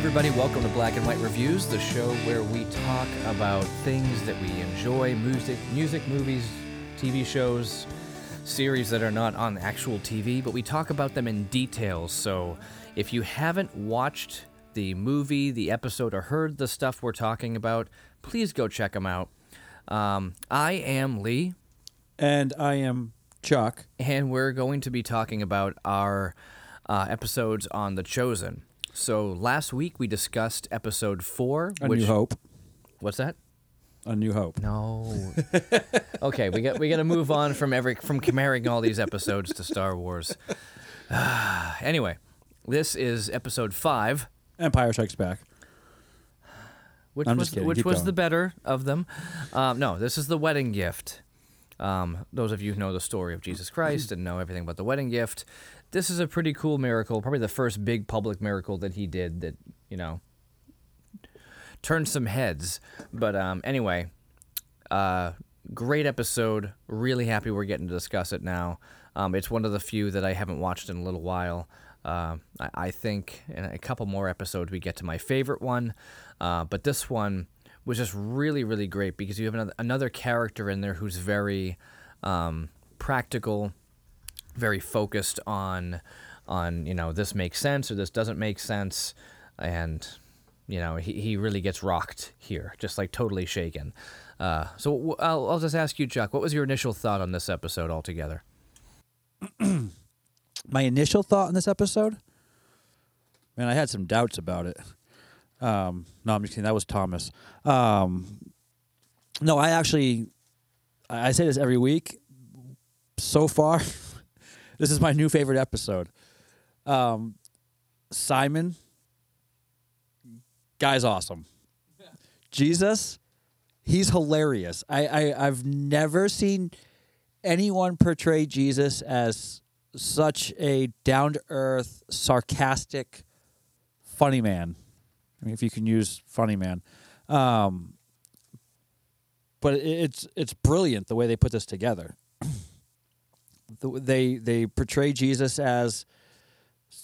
Everybody, welcome to Black and White Reviews, the show where we talk about things that we enjoy music, music, movies, TV shows, series that are not on actual TV, but we talk about them in detail. So if you haven't watched the movie, the episode, or heard the stuff we're talking about, please go check them out. Um, I am Lee, And I am Chuck. and we're going to be talking about our uh, episodes on The Chosen. So last week we discussed episode four, A which New Hope. what's that? A New Hope. No. okay, we got we got to move on from every from comparing all these episodes to Star Wars. anyway, this is episode five, Empire Strikes Back. which I'm was which keep was going. the better of them. Um, no, this is the wedding gift. Um, those of you who know the story of Jesus Christ and know everything about the wedding gift, this is a pretty cool miracle. Probably the first big public miracle that he did that you know turned some heads. But um, anyway, uh, great episode. Really happy we're getting to discuss it now. Um, it's one of the few that I haven't watched in a little while. Uh, I, I think in a couple more episodes we get to my favorite one, uh, but this one was just really, really great because you have another, another character in there who's very um, practical, very focused on on you know this makes sense or this doesn't make sense, and you know he, he really gets rocked here, just like totally shaken. Uh, so w- I'll, I'll just ask you, Chuck, what was your initial thought on this episode altogether? My initial thought in this episode, man, I had some doubts about it. Um, no, I'm just kidding. That was Thomas. Um, no, I actually, I say this every week. So far, this is my new favorite episode. Um, Simon, guy's awesome. Jesus, he's hilarious. I, I I've never seen anyone portray Jesus as such a down to earth, sarcastic, funny man. I mean, if you can use funny man, um, but it's it's brilliant the way they put this together. The- they they portray Jesus as,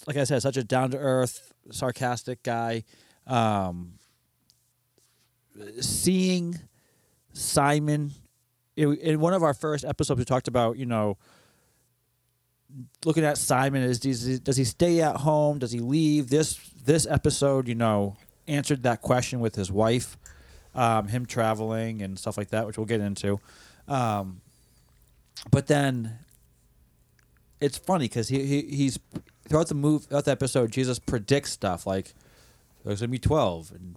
like I said, such a down to earth, sarcastic guy. Um, seeing Simon in in one of our first episodes, we talked about you know looking at Simon is does he, does he stay at home? Does he leave? This this episode, you know, answered that question with his wife, um, him traveling and stuff like that, which we'll get into. Um, but then it's funny because he, he he's throughout the move throughout the episode, Jesus predicts stuff like there's gonna be twelve, and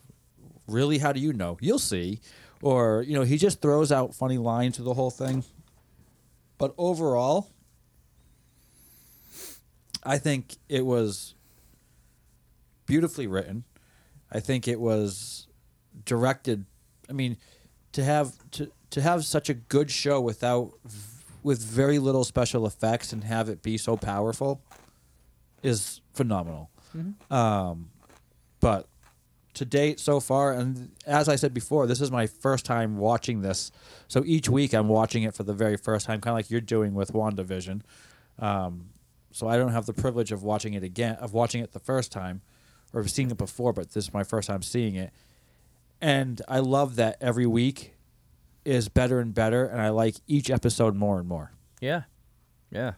really, how do you know? You'll see, or you know, he just throws out funny lines to the whole thing. But overall, I think it was beautifully written. I think it was directed. I mean, to have to to have such a good show without with very little special effects and have it be so powerful is phenomenal. Um, but to date so far, and as I said before, this is my first time watching this. So each week I'm watching it for the very first time, kind of like you're doing with WandaVision. Um, so I don't have the privilege of watching it again, of watching it the first time, or of seeing it before. But this is my first time seeing it, and I love that every week is better and better, and I like each episode more and more. Yeah, yeah.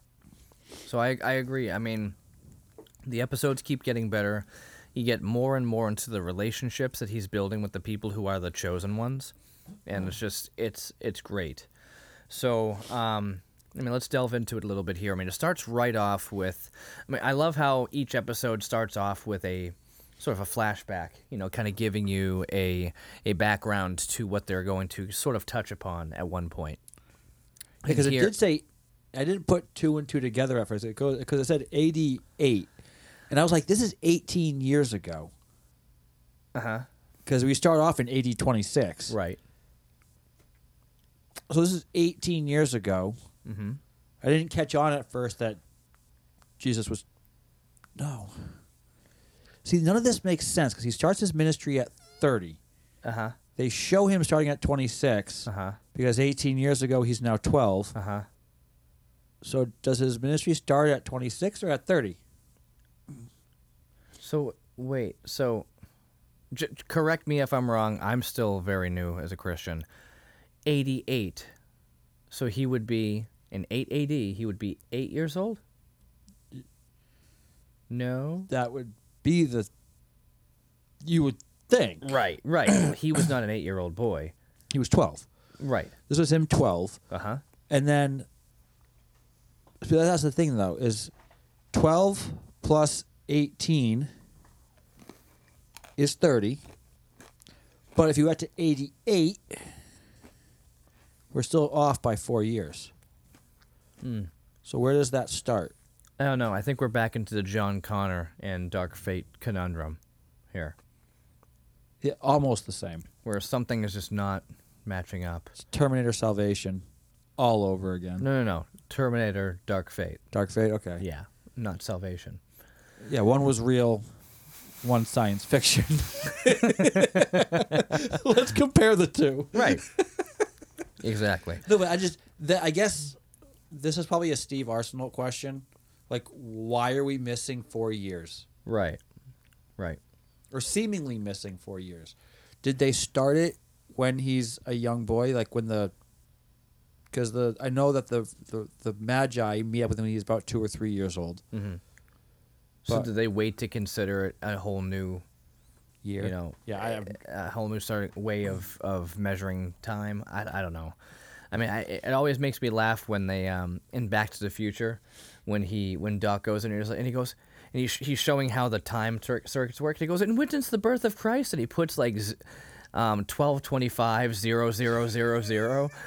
So I I agree. I mean, the episodes keep getting better. You get more and more into the relationships that he's building with the people who are the chosen ones, and it's just it's it's great. So um, I mean, let's delve into it a little bit here. I mean, it starts right off with. I mean, I love how each episode starts off with a sort of a flashback. You know, kind of giving you a a background to what they're going to sort of touch upon at one point. Because it did say, I didn't put two and two together at first. It goes because it said eighty eight, and I was like, this is eighteen years ago. Uh huh. Because we start off in AD twenty six. Right. So this is 18 years ago. Mm-hmm. I didn't catch on at first that Jesus was. No. See, none of this makes sense because he starts his ministry at 30. Uh huh. They show him starting at 26 Uh huh. because 18 years ago he's now 12. Uh huh. So does his ministry start at 26 or at 30? So wait, so j- correct me if I'm wrong. I'm still very new as a Christian. 88. So he would be in 8 AD. He would be eight years old. No. That would be the. You would think Right. Right. he was not an eight-year-old boy. he was twelve. Right. This was him twelve, Uh huh. and then. So that's the thing, though, is twelve plus eighteen is thirty. But if you got to eighty-eight, we're still off by four years. Hmm. So where does that start? Oh, I don't know. I think we're back into the John Connor and Dark Fate conundrum here, Yeah, almost the same. where something is just not matching up. It's Terminator Salvation, all over again. No, no, no. Terminator, Dark Fate. Dark Fate. Okay. Yeah, not Salvation. Yeah, one was real, one science fiction. Let's compare the two. Right. exactly. No, but I just, I guess this is probably a Steve Arsenal question. Like, why are we missing four years, Right. Right. or seemingly missing four years? Did they start it when he's a young boy, like when the? Because the I know that the, the the Magi meet up with him when he's about two or three years old. Mm-hmm. So But- did they wait to consider it a whole new, Year, you know, Yeah, I am. a whole new way of of measuring time? I, I don't know. I mean, I, it always makes me laugh when they um in Back to the Future, when he when Doc goes in and like, and he goes. And he's, he's showing how the time cir- circuits work. And He goes, and witness the birth of Christ. And he puts like z- um, 1225 0000.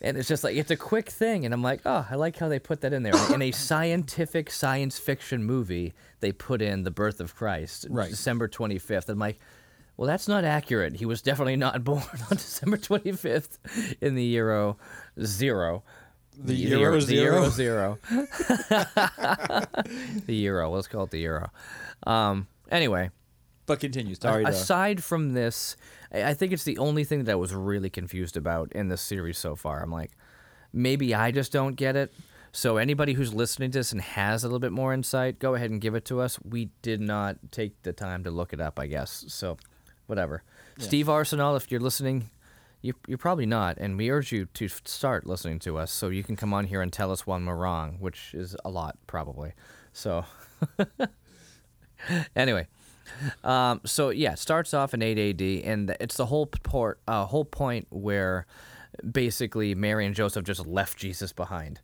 And it's just like it's a quick thing, and I'm like, oh, I like how they put that in there. In a scientific science fiction movie, they put in the birth of Christ, Right. December 25th. I'm like, well, that's not accurate. He was definitely not born on December 25th in the year zero. The Euro the Euro zero. the Euro. Let's call it the Euro. Um, anyway, But continue. Sorry aside from this, I I think it's the only thing that I was really confused about in this series so far. I'm like, maybe I just don't get it. So anybody who's listening to this and has a little bit more insight, go ahead and give it to us. We did not take the time to look it up, I guess. So, whatever. Steve Arsenal, if you're listening, you, you're probably not, and we urge you to start listening to us so you can come on here and tell us when we're wrong, which is a lot probably. So, anyway, um, so yeah, starts off in 8 AD, and it's the whole port, uh, whole point where basically Mary and Joseph just left Jesus behind.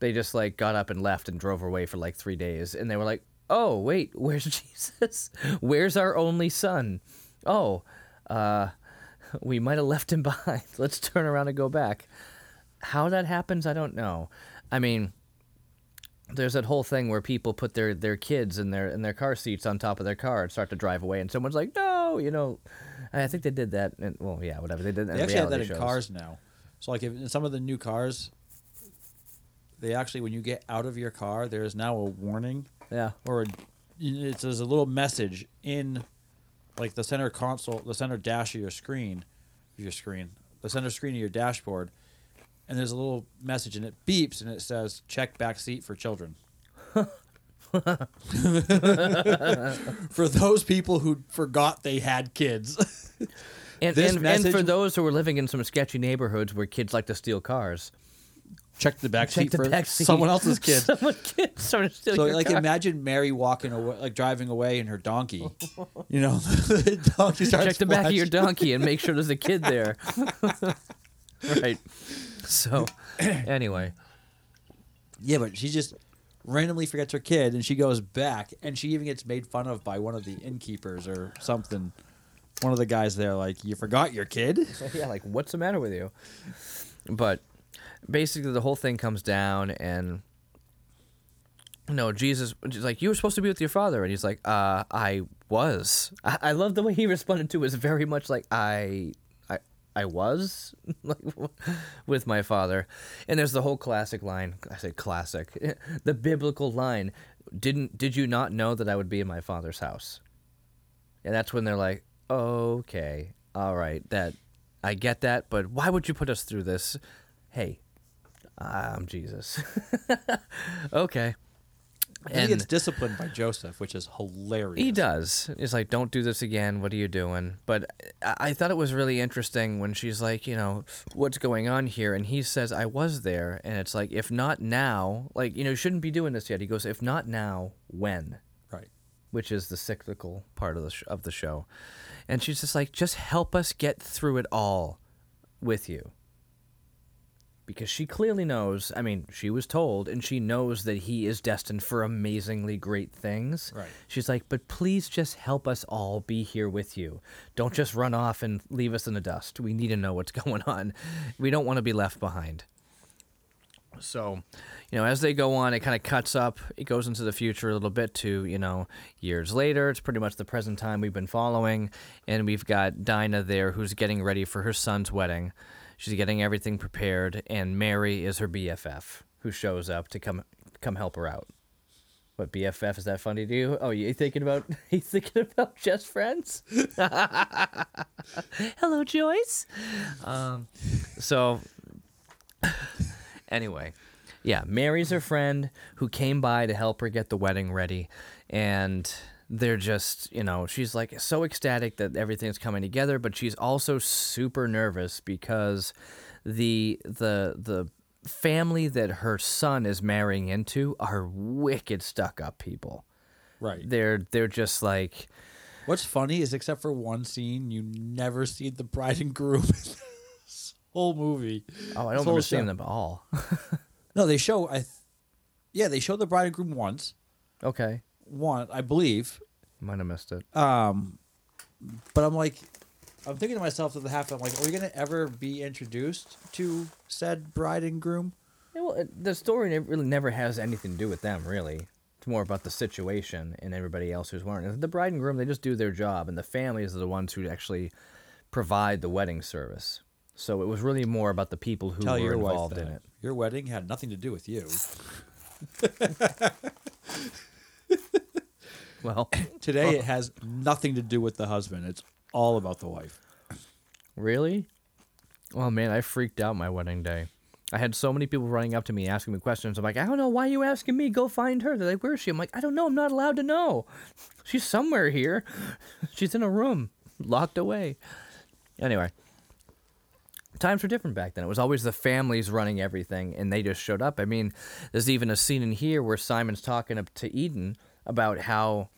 They just like got up and left and drove away for like three days, and they were like, "Oh wait, where's Jesus? Where's our only son? Oh, uh, we might have left him behind. Let's turn around and go back." How that happens, I don't know. I mean, there's that whole thing where people put their, their kids in their in their car seats on top of their car and start to drive away, and someone's like, "No," you know. I think they did that. In, well, yeah, whatever they did. In They actually have that in shows. cars now. So like if, in some of the new cars, they actually when you get out of your car, there is now a warning Yeah. or a, it says a little message in like the center console, the center dash of your screen, your screen, the center screen of your dashboard, and there's a little message and it beeps and it says check back seat for children. for those people who forgot they had kids. And, and, and for those who are living in some sketchy neighborhoods where kids like to steal cars, check the back seat the for back seat. someone else's kid. Someone kids started stealing So your like car. imagine Mary walking away, like driving away in her donkey. You know, the donkey starts check the back of your donkey and make sure there's a kid there. right. So, anyway, Yeah, but she just randomly forgets her kid, and she goes back, and she even gets made fun of by one of the innkeepers or something. One of the guys there, like, you forgot your kid. yeah, like what's the matter with you? But basically, the whole thing comes down, and no, Jesus, is like you were supposed to be with your father, and he's like, uh, I was. I, I love the way he responded to was very much like I. I, I was like with my father, and there's the whole classic line. I say classic, the biblical line. Didn't did you not know that I would be in my father's house? And that's when they're like, okay, all right, that I get that, but why would you put us through this? Hey, I'm Jesus. okay. And he gets disciplined by Joseph, which is hilarious. He does. It's like, don't do this again. What are you doing? But I, I thought it was really interesting when she's like, you know, what's going on here? And he says, I was there. And it's like, if not now, like, you know, you shouldn't be doing this yet. He goes, if not now, when? Right. Which is the cyclical part of the sh- of the show. And she's just like, just help us get through it all with you. Because she clearly knows, I mean, she was told, and she knows that he is destined for amazingly great things. Right. She's like, but please just help us all be here with you. Don't just run off and leave us in the dust. We need to know what's going on. We don't want to be left behind. So, you know, as they go on, it kind of cuts up. It goes into the future a little bit to, you know, years later. It's pretty much the present time we've been following. And we've got Dinah there who's getting ready for her son's wedding. She's getting everything prepared. And Mary is her BFF who shows up to come come help her out. What BFF is that funny to you? Oh, you thinking about you thinking about just friends? Hello, Joyce. Um, so anyway, yeah, Mary's her friend who came by to help her get the wedding ready, and they're just, you know, she's like so ecstatic that everything's coming together, but she's also super nervous because the the the family that her son is marrying into are wicked stuck up people. Right. They're they're just like What's funny is, except for one scene, you never see the bride and groom in this whole movie. oh, I don't remember seeing them at all. No, they show. I, th- yeah, they show the bride and groom once. okay, One, I believe. might have missed it. Um, but I'm like, I'm thinking to myself at the half. I'm like, are we gonna ever be introduced to said bride and groom? Yeah, well, the story really never has anything to do with them, really. It's more about the situation and everybody else who's wearing The bride and groom, they just do their job, and the families are the ones who actually provide the wedding service. So it was really more about the people who Tell were involved in it. your wedding had nothing to do with you. Well, Today, it has nothing to do with the husband. It's all about the wife. really? Well, man, I freaked out my wedding day. I had so many people running up to me asking me questions. I'm like, I don't know. Why are you asking me? Go find her. They're like, where is she? I'm like, I don't know. I'm not allowed to know. She's somewhere here. She's in a room, locked away. Anyway, times were different back then. It was always the families running everything, and they just showed up. I mean, there's even a scene in here where Simon's talking up to Eden about how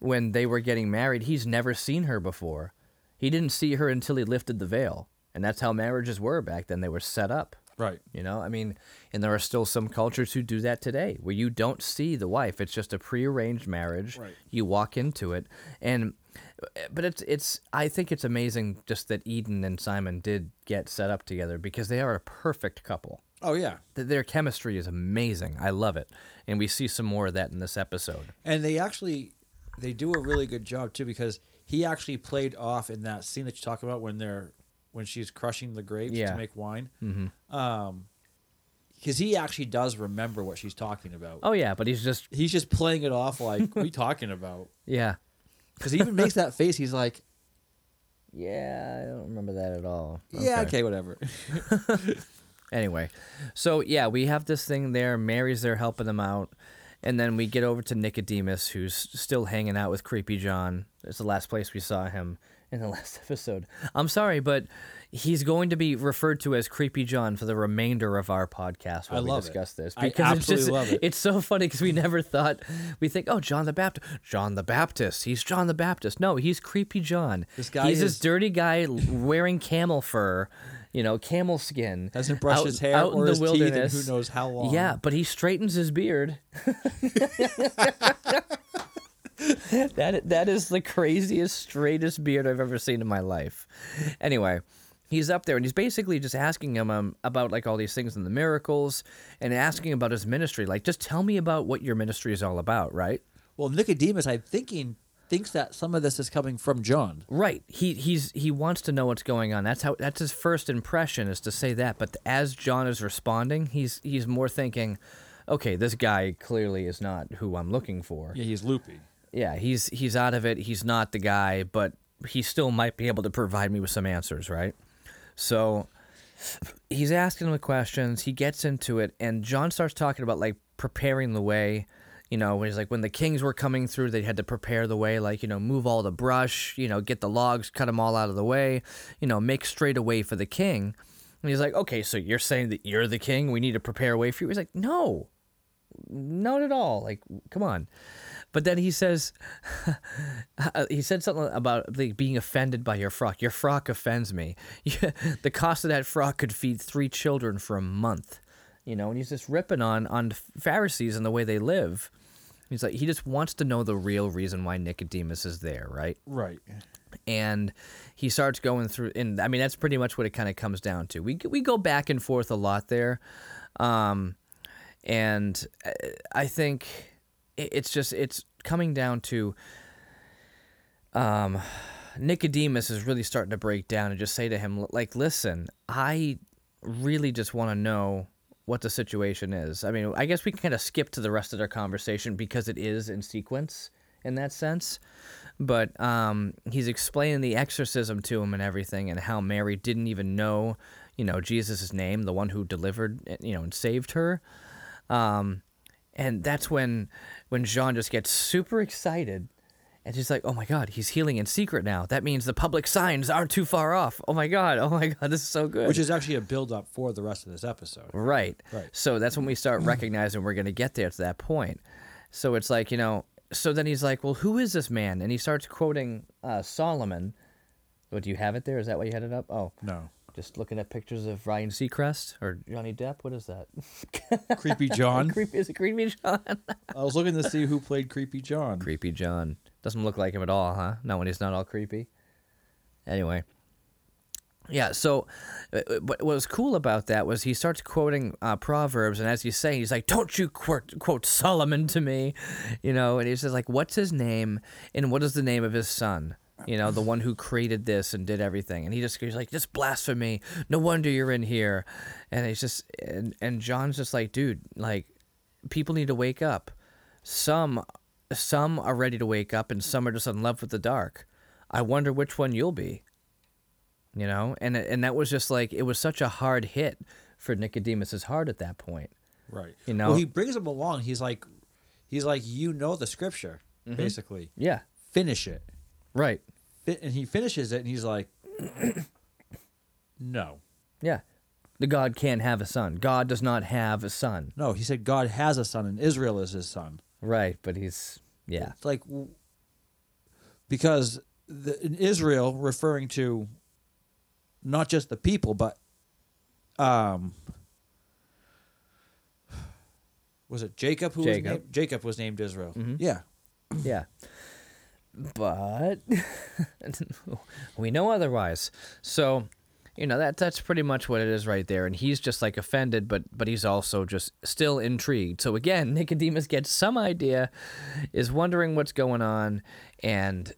when they were getting married, he's never seen her before. He didn't see her until he lifted the veil. And that's how marriages were back then. They were set up. Right. You know, I mean, and there are still some cultures who do that today, where you don't see the wife. It's just a prearranged marriage. Right. You walk into it, and but it's it's. I think it's amazing just that Eden and Simon did get set up together because they are a perfect couple. Oh yeah. Th- Their chemistry is amazing. I love it, and we see some more of that in this episode. And they actually they do a really good job too because he actually played off in that scene that you talk about when they're when she's crushing the grapes Yeah. to make wine. Mm-hmm. Um, because he actually does remember what she's talking about. Oh yeah, but he's just He's just playing it off like, "What are you talking about?" yeah, Because he even makes that face. He's like, yeah. I don't remember that at all. "Yeah, okay, whatever." Anyway, so yeah, we have this thing there. Mary's there helping them out. And then we get over to Nicodemus, who's still hanging out with Creepy John. It's the last place we saw him in the last episode. I'm sorry, but he's going to be referred to as Creepy John for the remainder of our podcast when I we love it. discuss this. I Because it's just love it. it's so funny because we never thought we think, oh, John the Baptist, John the Baptist. He's John the Baptist. No, he's Creepy John. This guy he's this dirty guy wearing camel fur, you know, camel skin. Hasn't brushed out- his hair out in or the his teeth in wilderness. who knows how long. Yeah, but he straightens his beard. that that is the craziest, straightest beard I've ever seen in my life. Anyway, he's up there and he's basically just asking him um, about like all these things and the miracles, and asking about his ministry. Like, just tell me about what your ministry is all about, right? Well, Nicodemus, I'm thinking, thinks that some of this is coming from John. Right. He he's he wants to know what's going on. That's how that's his first impression is to say that. But as John is responding, he's he's more thinking, okay, this guy clearly is not who I'm looking for. Yeah, he's loopy. Yeah, he's he's out of it. He's not the guy, but he still might be able to provide me with some answers, right? So he's asking him the questions. He gets into it, and John starts talking about like preparing the way. You know, he's like when the kings were coming through, they had to prepare the way, like you know, move all the brush, you know, get the logs, cut them all out of the way, you know, make straight a way for the king. And he's like, okay, so you're saying that you're the king? We need to prepare a way for you. He's like, no, not at all. Like, come on. But then he says, he said something about like, being offended by your frock. Your frock offends me. the cost of that frock could feed three children for a month. You know, and he's just ripping on on Pharisees and the way they live. He's like, he just wants to know the real reason why Nicodemus is there, right? Right. and he starts going through and i mean that's pretty much what it kind of comes down to we, we go back and forth a lot there um, and uh, i think it's just it's coming down to um, nicodemus is really starting to break down and just say to him like listen i really just want to know what the situation is i mean i guess we can kind of skip to the rest of their conversation because it is in sequence in that sense but um, he's explaining the exorcism to him and everything, and how Mary didn't even know, you know, Jesus' name, the one who delivered, you know, and saved her. Um, and that's when when John just gets super excited, and she's like, "Oh my God, he's healing in secret now. That means the public signs aren't too far off. Oh my God, oh my God, this is so good." Which is actually a build up for the rest of this episode. Right. Right. So that's when we start recognizing we're going to get there to that point. So it's like, you know, so then he's like, "Well, who is this man?" And he starts quoting uh, Solomon. What do you have it there? Is that why you had it up? Oh, No. just looking at pictures of Ryan Seacrest or Johnny Depp. What is that? Creepy John. Creepy is it Creepy John? I was looking to see who played Creepy John. creepy John doesn't look like him at all, huh? Not when he's not all creepy. Anyway. Yeah, so uh, what was cool about that was he starts quoting uh, Proverbs, and as he's saying, he's like, Don't you quote, quote Solomon to me, you know, and he's just like, What's his name, and what is the name of his son? You know, the one who created this and did everything. And he just he's like, Just blasphemy. No wonder you're in here. And it's just, and, and John's just like, Dude, like, people need to wake up. Some, some are ready to wake up, and some are just in love with the dark. I wonder which one you'll be you know and and that was just like it was such a hard hit for nicodemus's heart at that point Right. You know- Well, he brings him along. He's like, he's like, you know the scripture, mm-hmm. basically. yeah Finish it. right And he finishes it, and he's like, no. yeah the god can't have a son god does not have a son No, he said God has a son, and Israel is his son. Right but he's yeah It's like, because the, in Israel, referring to not just the people, but um, was it Jacob who Jacob. was named? Jacob was named Israel. Yeah, yeah but we know otherwise so you know that that's pretty much what it is right there and he's just like offended but but he's also just still intrigued. So again nicodemus gets some idea is wondering what's going on and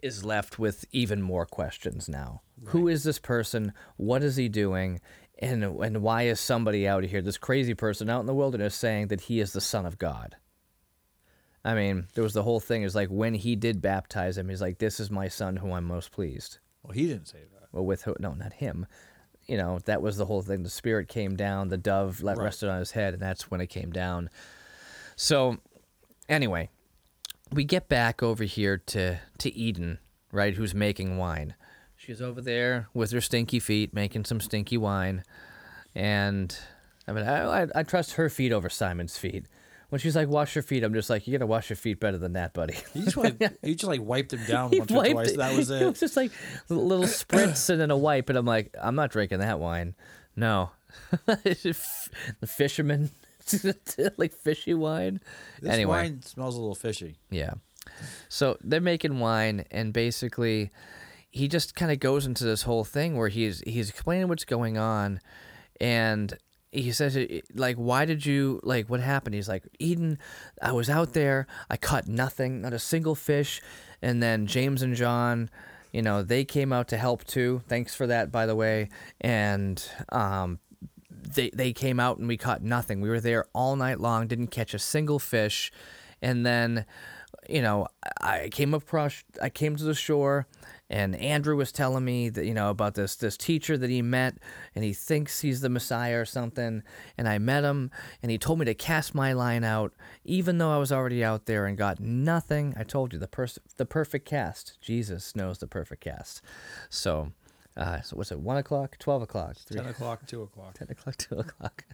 is left with even more questions now. Who is this person? What is he doing? And and why is somebody out here this crazy person out in the wilderness saying that he is the son of god? I mean, there was the whole thing is like when he did baptize him, he's like, "This is my son, who I'm most pleased." well, he didn't say that. Well, with? No, not him. You know, that was the whole thing. The spirit came down, the dove let Right. rested on his head, and that's when it came down. So, anyway, we get back over here to to Eden, right? Who's making wine? She's over there with her stinky feet, making some stinky wine, and I mean, I, I, I trust her feet over Simon's feet. When she's like, "Wash your feet," I'm just like, "You gotta wash your feet better than that, buddy." He just he just like wiped him down He once or twice. it. That was It it. was just like little spritz and then a wipe, and I'm like, I'm not drinking that wine. No, the fisherman, like fishy wine. This anyway, wine smells a little fishy. yeah. So they're making wine, and basically, he just kind of goes into this whole thing where he's he's explaining what's going on, and he says, like, why did you like what happened? He's like, Eden, I was out there, I caught nothing, not a single fish, and then James and John. You know, they came out to help too. Thanks for that, by the way. And um, they they came out and we caught nothing. We were there all night long, didn't catch a single fish, and then you know, I came across, I came to the shore, and Andrew was telling me that you know about this this teacher that he met, and he thinks he's the Messiah or something. And I met him, and he told me to cast my line out, even though I was already out there and got nothing. I told you the pers- the perfect cast. Jesus knows the perfect cast. So, uh, so what's it? One o'clock, twelve o'clock, three, 10 o'clock, 2 o'clock. 10 o'clock, 2 o'clock.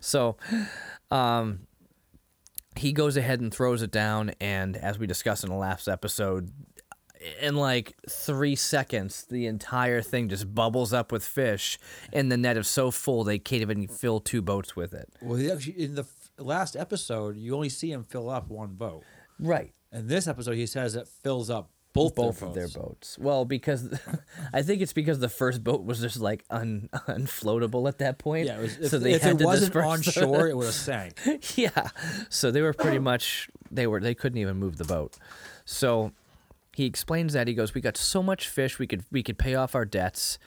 so, um, he goes ahead and throws it down. And as we discussed in the last episode, in like three seconds, the entire thing just bubbles up with fish. And the net is so full they can't even fill two boats with it. Well, he actually, in the f- last episode, you only see him fill up one boat. Right. In this episode, he says it fills up both, Both their of their boats. Well, because I think it's because the first boat was just like un, unfloatable at that point. Yeah, it was, if, so they if had it to wasn't on the- shore, it would have sank. yeah. So they were pretty much they were they couldn't even move the boat. So he explains that he goes, "We got so much fish, we could we could pay off our debts,"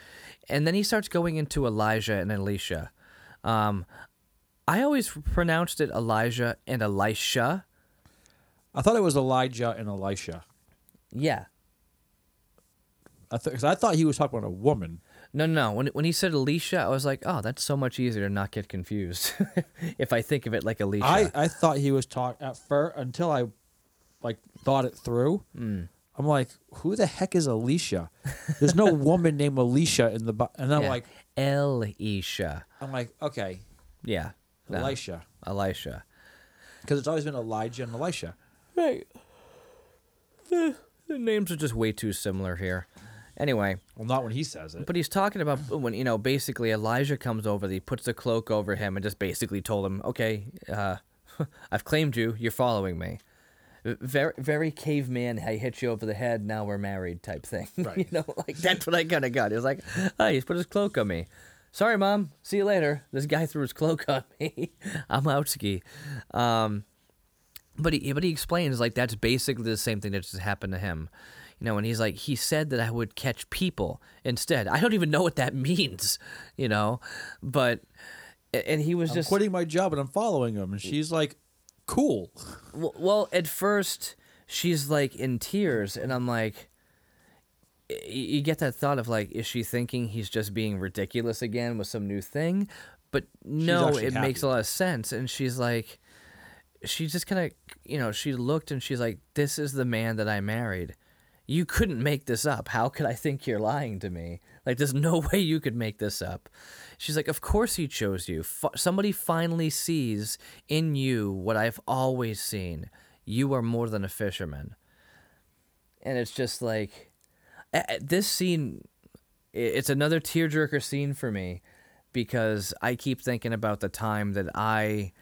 and then he starts going into Elijah and Elisha. Um, I always pronounced it Elijah and Elisha. I thought it was Elijah and Elisha. Yeah. I thought because I thought he was talking about a woman. No, no, no. When when he said Alicia, I was like, "Oh, that's so much easier to not get confused if I think of it like Alicia. I, I thought he was talking at first until I like thought it through. Mm. I'm like, who the heck is Alicia? There's no woman named Alicia in the Bi- and I'm Yeah. like, Elisha. I'm like, okay, Yeah. No, Elisha, Elisha. because it's always been Elijah and Elisha. Right. The, names are just way too similar here. Anyway, Well, not when he says it. but he's talking about when you know basically Elijah comes over, he puts the cloak over him and just basically told him, "Okay, uh, I've claimed you. You're following me." Very, very caveman. I hit you over the head. Now we're married, type thing. Right. you know, like that's what I kind of got. He was like, "Oh, he's put his cloak on me." Sorry, mom. See you later. This guy threw his cloak on me. I'm out ski. Um, but he but he explains like that's basically the same thing that just happened to him. You know and he's like he said that i would catch people instead. I don't even know what that means you know? But and he was I'm just quitting my job and I'm following him, and she's like, cool. well at first she's like in tears. And i'm like you get that thought of like is she thinking he's just being ridiculous again with some new thing? But no it makes a lot of sense. And she's like she just kind of you know she looked and she's like this is the man that i married. You couldn't make this up. How could i think you're lying to me? Like there's no way you could make this up. She's like of course he chose you. F- somebody finally sees in you what i've always seen. You are more than a fisherman. And it's just like this scene it's another tearjerker scene for me because I keep thinking about the time that I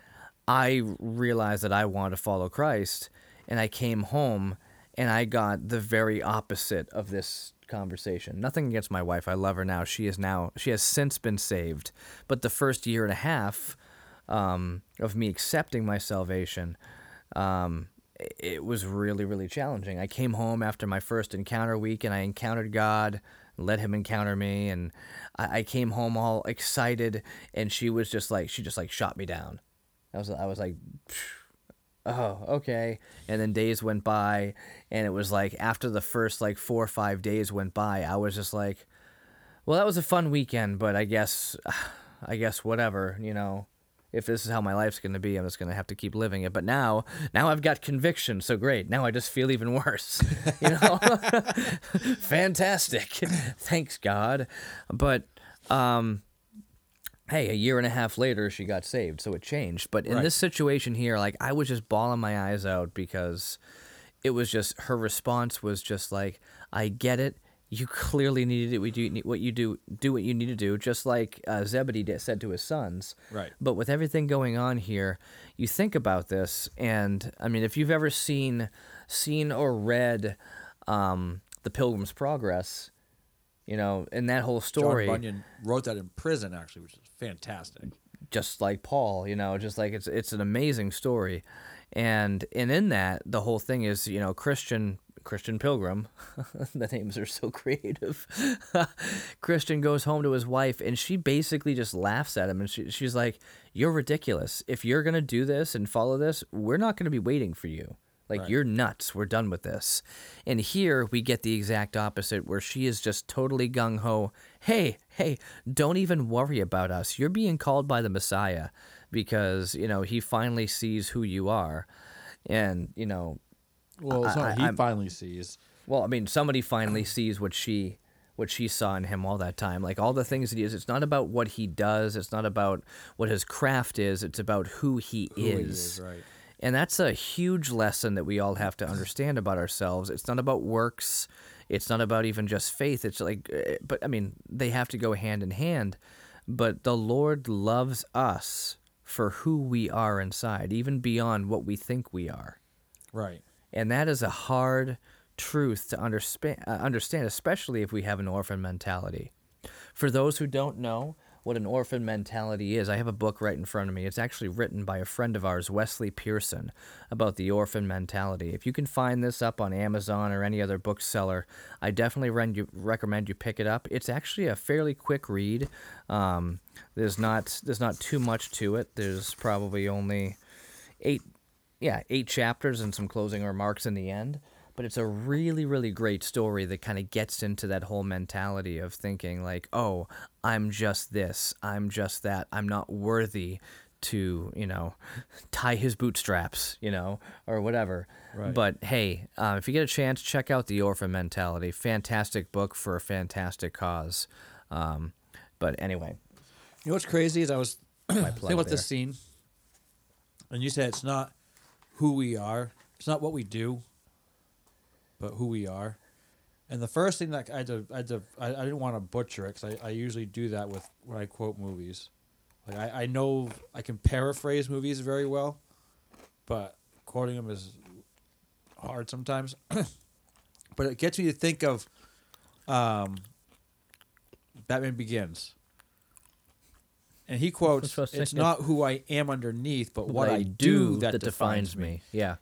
I realized that I wanted to follow Christ and I came home and I got the very opposite of this conversation. Nothing against my wife. I love her now. She is now she has since been saved. But the first year and a half um, of me accepting my salvation, um, it was really, really challenging. I came home after my first encounter week and I encountered God, let Him encounter me, and I, I came home all excited, and she was just like, she just like shot me down. I was, I was like, oh, okay. And then days went by, and it was like after the first like four or five days went by, I was just like, well, that was a fun weekend, but I guess, I guess whatever, you know. If this is how my life's going to be, I'm just going to have to keep living it. But now, now I've got conviction, so great. Now I just feel even worse. You know, fantastic. Thanks God. But um, hey, a year and a half later, she got saved, so it changed. But in Right. this situation here, like I was just bawling my eyes out because it was just her response was just like, "I get it. You clearly needed it. We do what you do. Do what you need to do." Just like uh, Zebedee did, said to his sons. Right. But with everything going on here, you think about this, and I mean, if you've ever seen, seen or read, um, the Pilgrim's Progress, you know, in that whole story, John Bunyan wrote that in prison, actually, which is fantastic. just like Paul, you know, just like it's it's an amazing story. And and in that the whole thing is, you know, Christian Christian Pilgrim, the names are so creative. Christian goes home to his wife and she basically just laughs at him and she, she's like, "You're ridiculous. If you're going to do this and follow this, we're not going to be waiting for you. Like Right. you're nuts. We're done with this. And here we get the exact opposite where she is just totally gung ho. Hey, hey, don't even worry about us. You're being called by the Messiah because, you know, he finally sees who you are. And, you know, Well, it's not, I- he I'm- finally sees. well, I mean, somebody finally sees what she what she saw in him all that time. Like all the things that he is. It's not about what he does. It's not about what his craft is. It's about who he Who he is. is, right. And that's a huge lesson that we all have to understand about ourselves. It's not about works. It's not about even just faith. It's like, eh, but I mean, they have to go hand in hand. But the Lord loves us for who we are inside, even beyond what we think we are. Right. And that is a hard truth to understand, uh, understand, especially if we have an orphan mentality. For those who don't know what an orphan mentality is, I have a book right in front of me. It's actually written by a friend of ours, Wesley Pearson, about the orphan mentality. If you can find this up on Amazon or any other bookseller, I definitely recommend you pick it up. It's actually a fairly quick read. Um, there's not there's not too much to it. There's probably only eight yeah, eight chapters and some closing remarks in the end. But it's a really, really great story that kind of gets into that whole mentality of thinking, like, oh, I'm just this, I'm just that, I'm not worthy to, you know, tie his bootstraps, you know, or whatever. Right. But hey, uh, if you get a chance, check out The Orphan Mentality. Fantastic book for a fantastic cause. Um, but anyway, You know what's crazy is I was my thinking about there. this scene, and you said it's not who we are, it's not what we do, but who we are. And the first thing that I had to, I, had to, I, I didn't want to butcher it because I, I usually do that with when I quote movies. Like I, I know I can paraphrase movies very well, but quoting them is hard sometimes. but it gets me to think of um, Batman Begins. And he quotes, what "It's not who I am underneath, but what I do that, defines me." Yeah.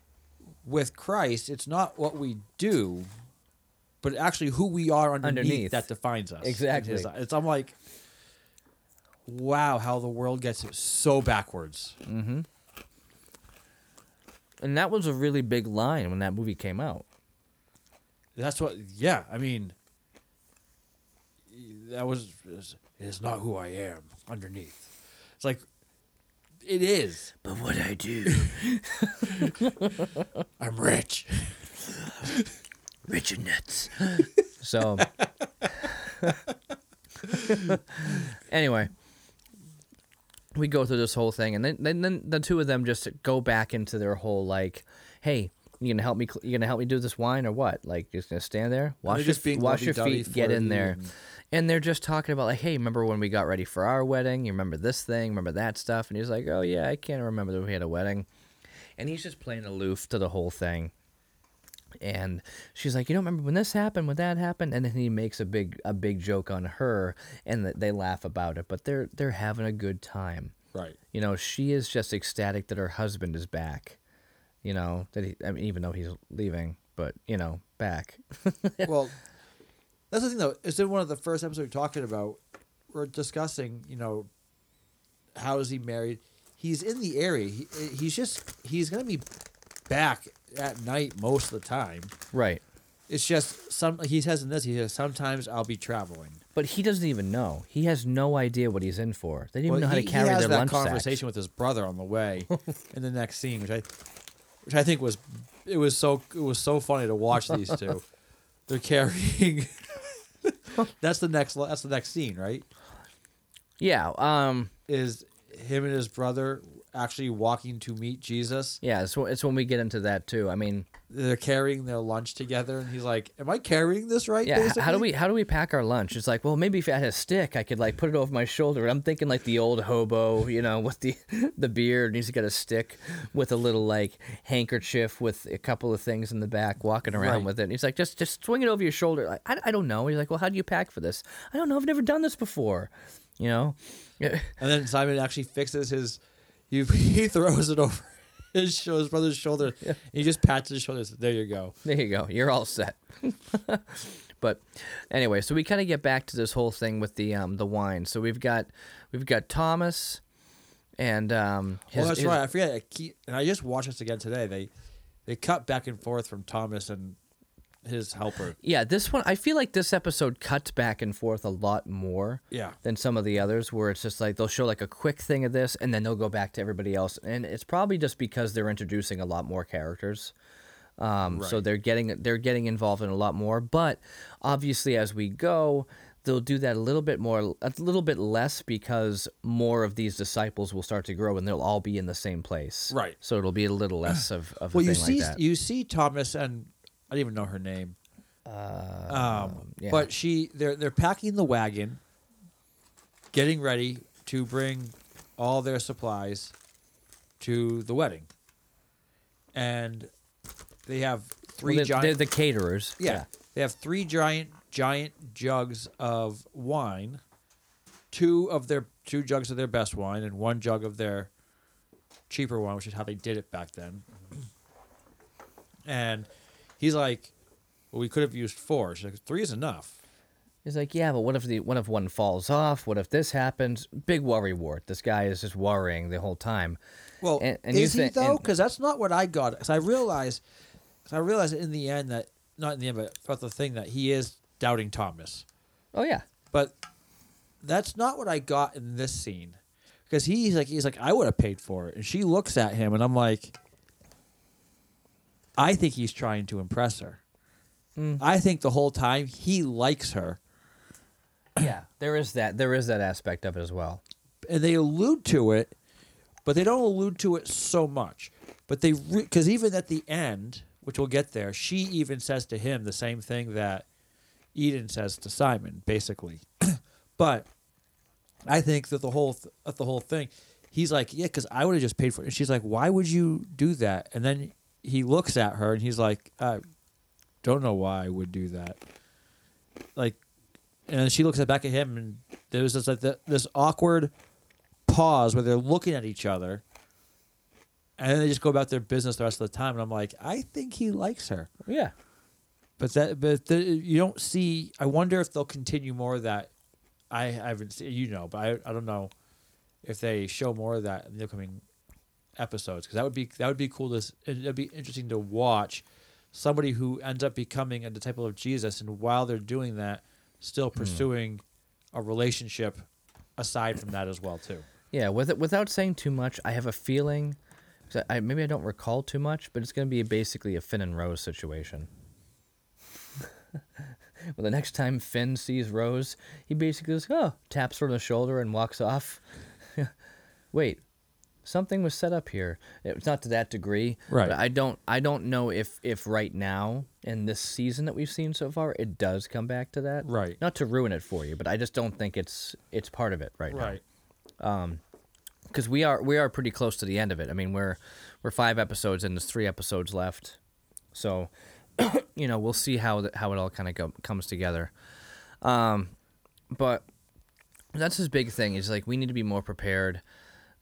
With Christ, it's not what we do, but actually who we are underneath, Underneath. that defines us. Exactly. his- It's I'm like, wow, how the world gets it so backwards. Mm-hmm. And that was a really big line when that movie came out. That's what. Yeah, I mean, that was. It is not who I am underneath. It's like, it is. But what I do, I'm rich. rich and nuts. so, um, anyway, we go through this whole thing, and then, then then the two of them just go back into their whole like, "Hey, you gonna help me? You gonna help me do this wine or what? Like, just gonna stand there, wash your, being wash your feet, get in there." and- And they're just talking about like, hey, remember when we got ready for our wedding? You remember this thing? Remember that stuff? And he's like, oh yeah, I can't remember that we had a wedding. And he's just playing aloof to the whole thing. And she's like, you don't remember when this happened, when that happened, and then he makes a big a big joke on her, and they laugh about it. But they're they're having a good time. Right. You know, she is just ecstatic that her husband is back. You know that he, I mean, even though he's leaving, but you know, back. well, that's the thing though. It's in one of the first episodes we're talking about. We're discussing, you know, how is he married? He's in the area. He, he's just he's gonna be back at night most of the time. right. It's just some. He says in this. He says sometimes I'll be traveling. But he doesn't even know. He has no idea what he's in for. They didn't even know how he, to carry he has their that lunch conversation with his brother on the way in the next scene, which I, which I think was, it was so it was so funny to watch these two. They're carrying. that's the next. That's the next scene, right? Yeah. Um. Is him and his brother actually walking to meet Jesus? Yeah. It's, it's when we get into that too. I mean, They're carrying their lunch together, and he's like, "Am I carrying this right?" yeah. h- How do we how do we pack our lunch? It's like, well, maybe if I had a stick, I could like put it over my shoulder. I'm thinking like the old hobo, you know, with the the beard, and he's got a stick with a little like handkerchief with a couple of things in the back, walking around Right. with it. And he's like, just just swing it over your shoulder. Like, I, I don't know. He's like, well, how do you pack for this? I don't know. I've never done this before. You know. And then Simon actually fixes his. He, he throws it over his, sho- his brother's shoulder. He just pats his shoulder. says, There you go. There you go. You're all set. but anyway, so we kind of get back to this whole thing with the um the wine. So we've got we've got Thomas and um his, oh, that's his- right. I forget. I keep, and I just watched this again today. They they cut back and forth from Thomas and his helper. Yeah, this one I feel like this episode cuts back and forth a lot more. Yeah. Than some of the others, where it's just like they'll show like a quick thing of this, and then they'll go back to everybody else, and it's probably just because they're introducing a lot more characters. Um, So they're getting they're getting involved in a lot more, but obviously as we go, they'll do that a little bit more, a little bit less because more of these disciples will start to grow, and they'll all be in the same place. Right. So it'll be a little less of, of Well, a you see, like that. you see Thomas and I didn't even know her name. um, yeah. but she, they're they're packing the wagon, getting ready to bring all their supplies to the wedding, and they have three Well, they're, giant. they're the caterers. yeah, they have three giant giant jugs of wine, two of their two jugs of their best wine, and one jug of their cheaper wine, which is how they did it back then. And he's like, "Well, we could have used four. She's like, three is enough." He's like, yeah, but what if the what if one falls off? What if this happens? Big worry wart. This guy is just worrying the whole time. Well, And- and you is he think- though? Because that's not what I got. Because I realized, because I realized in the end that not in the end, but throughout the thing that he is doubting Thomas. Oh yeah, But that's not what I got in this scene. Because he's like, he's like, I would have paid for it, and she looks at him, and I'm like, I think he's trying to impress her. Hmm. I think the whole time he likes her, yeah. There is that. There is that aspect of it as well. and they allude to it, but they don't allude to it so much. But they, because even at the end, which we'll get there, she even says to him the same thing that Eden says to Simon, basically. but I think that the whole th- that the whole thing, he's like, yeah, because I would have just paid for it. And she's like, why would you do that? And then he looks at her and he's like, I don't know why I would do that. Like, and then she looks at back at him, and there's this like th- this awkward pause where they're looking at each other, and then they just go about their business the rest of the time. And I'm like, I think he likes her, Yeah. but that but the, you don't see. I wonder if they'll continue more of that. I haven't seen you know, but I I don't know if they show more of that in the upcoming episodes because that would be that would be cool to it'd be interesting to watch somebody who ends up becoming a disciple of Jesus and while they're doing that still hmm. pursuing a relationship aside from that as well too. Yeah. With it, without saying too much, I have a feeling. I, maybe I don't recall too much, but it's going to be basically a Finn and Rose situation. well, the next time Finn sees Rose, he basically goes, "Oh," taps her on the shoulder and walks off. Wait, something was set up here. It's not to that degree, Right. But I don't, I don't know if if right now in this season that we've seen so far, it does come back to that. Right. Not to ruin it for you, but I just don't think it's it's part of it right, now Right. Um because we are we are pretty close to the end of it. I mean, we're we're five episodes and there's three episodes left, so you know we'll see how the, how it all kind of go, comes together. Um, but that's his big thing is like we need to be more prepared,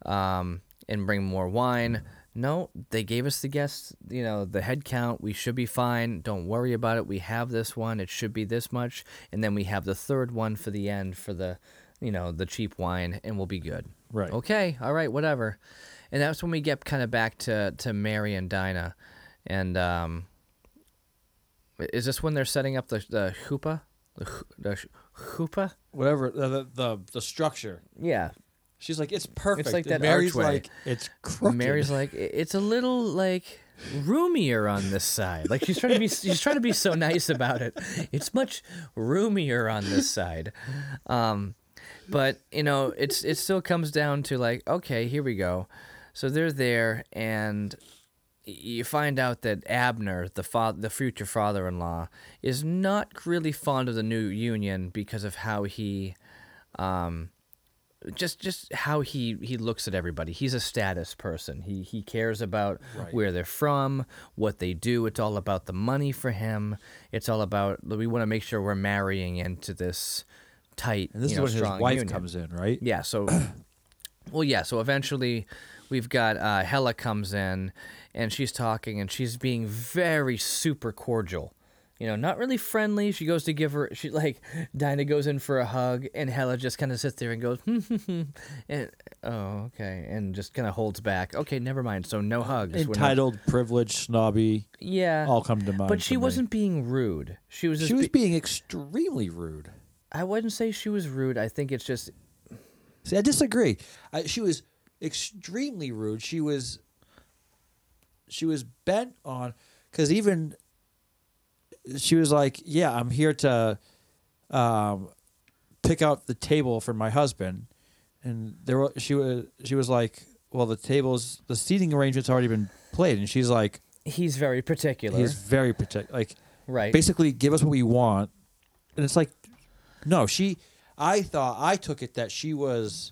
um, and bring more wine. No, they gave us the guests, you know, the head count. We should be fine. Don't worry about it. We have this one. It should be this much, and then we have the third one for the end for the, you know, the cheap wine, and we'll be good. Right. Okay. All right. Whatever. And that's when we get kind of back to to Mary and Dinah, and um, is this when they're setting up the the chuppah, the the ch- Whatever the the, the, the structure. Yeah. She's like, it's perfect. It's like And that Mary's archway. like, it's crooked. Mary's like, it's a little like roomier on this side. Like she's trying to be, she's trying to be so nice about it. It's much roomier on this side. Um, but you know, it's it still comes down to like, okay, here we go. So they're there, and you find out that Abner, the fa- the future father-in-law, is not really fond of the new union because of how he. Um, just just how he he looks at everybody. He's a status person. He he cares about Right. where they're from, what they do. It's all about the money for him. It's all about we want to make sure we're marrying into this tight and this is know, when his wife union. comes in, right? Yeah, so well yeah, so eventually we've got uh, Hella comes in and she's talking and she's being very super cordial. You know, not really friendly. She goes to give her, she like, Dinah goes in for a hug, and Hella just kind of sits there and goes, and, oh, okay, and just kind of holds back. Okay, never mind. So no hugs. We're not- Entitled, privileged, snobby, yeah. all come to mind. but she wasn't being rude. She was She was be- being extremely rude. I wouldn't say she was rude. I think it's just See, I disagree. I, she was extremely rude. She was. She was bent on because even. She was like, "Yeah, I'm here to, um, pick out the table for my husband," and there wa- she was. She was like, "Well, the tables, the seating arrangement's already been played," and she's like, he's very particular. "He's very particular. like." right. basically give us what we want and it's like no she i thought i took it that she was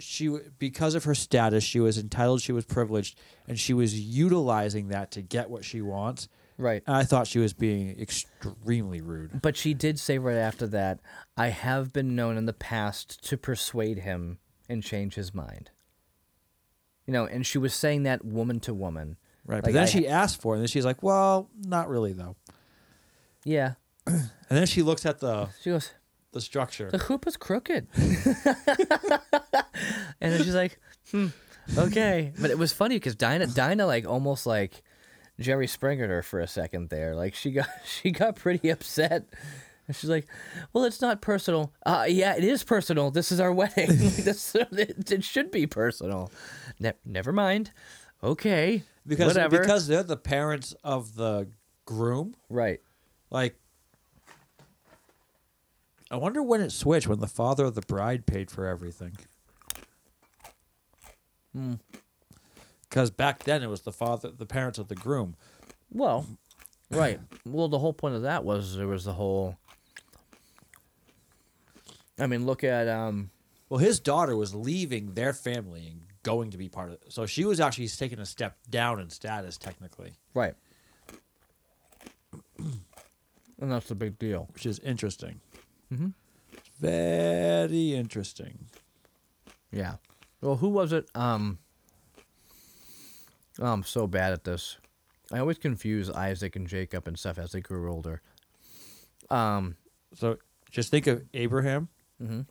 she because of her status she was entitled she was privileged and she was utilizing that to get what she wants right. and i thought she was being extremely rude But she did say right after that, I have been known in the past to persuade him and change his mind. You know, and she was saying that woman to woman. right Like, but then I- she asked for it and then she's like well not really though Yeah. and then she looks at the She goes, the structure the hoop is crooked. and then she's like, hmm, okay. But it was funny because Dinah, Dinah, like almost like Jerry Springered her for a second there. Like she got, she got pretty upset. And she's like, "Well, it's not personal. Uh, yeah, it is personal. This is our wedding. this, it, it should be personal. Ne- never mind. Okay, because whatever. because they're the parents of the groom right. Like, I wonder when it switched when the father of the bride paid for everything. Hmm. Because back then it was the father, the parents of the groom. Well, right. Well, the whole point of that was there was the whole. I mean, look at um. Well, his daughter was leaving their family and going to be part of it. So she was actually taking a step down in status, technically, Right. And that's the big deal. which is interesting. Mhm. Very interesting. Yeah. Well, who was it? Um. Oh, I'm so bad at this. I always confuse Isaac and Jacob and stuff as they grew older. Um. So just think of Abraham, mm-hmm.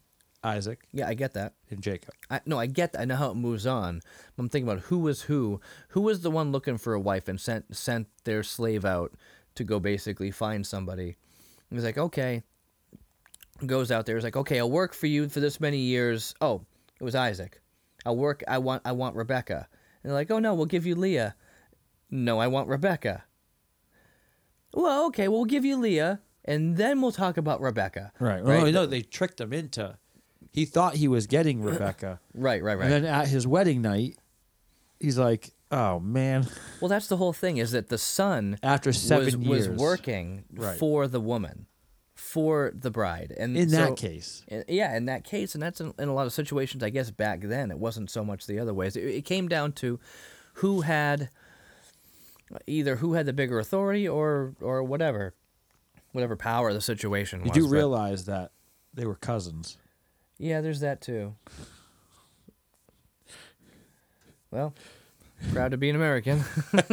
Isaac, Yeah, I get that. and Jacob. I, no, I get. That. I know how it moves on. I'm thinking about who was who. Who was the one looking for a wife and sent sent their slave out to go basically find somebody. He was like, okay. Goes out there. He's like, okay, I'll work for you for this many years. Oh, it was Isaac. I'll work. I want. I want Rebecca. And they're like, oh no, we'll give you Leah. No, I want Rebecca. Well, okay, we'll give you Leah, and then we'll talk about Rebecca. Right. Right. Well, no, they tricked him into. He thought he was getting Rebecca. Right. Right. Right. And then at his wedding night, he's like, "Oh man!" Well, that's the whole thing. Is that the son After seven was, years, was working Right. for the woman, for the bride, and in so- that case, yeah, in that case, and that's in, in a lot of situations. I guess back then it wasn't so much the other ways. It, it came down to who had either who had the bigger authority or or whatever, whatever power the situation you was. do but- realize that they were cousins. yeah, there's that too. Well, proud to be an American.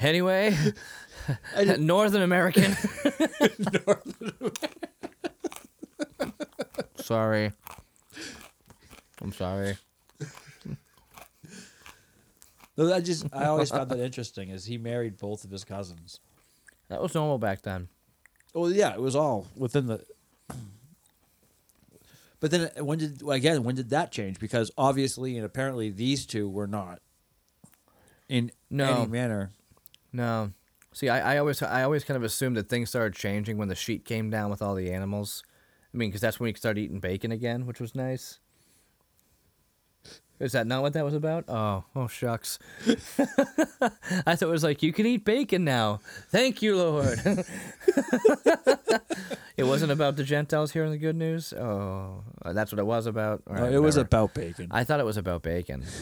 anyway, Northern American. sorry. I'm sorry. No, I just I always found that interesting. Is he married both of his cousins? That was normal back then. Well, yeah, it was all within the. But then when did again when did that change? Because obviously and apparently these two were not in No. any manner. No. See, I, I always I always kind of assumed that things started changing when the sheet came down with all the animals. I mean, because that's when we started eating bacon again, which was nice. Is that not what that was about? Oh, oh shucks. I thought it was like you can eat bacon now. Thank you, Lord. it wasn't about the Gentiles hearing the good news. Oh, that's what it was about. All No, right, it was about bacon. I thought it was about bacon.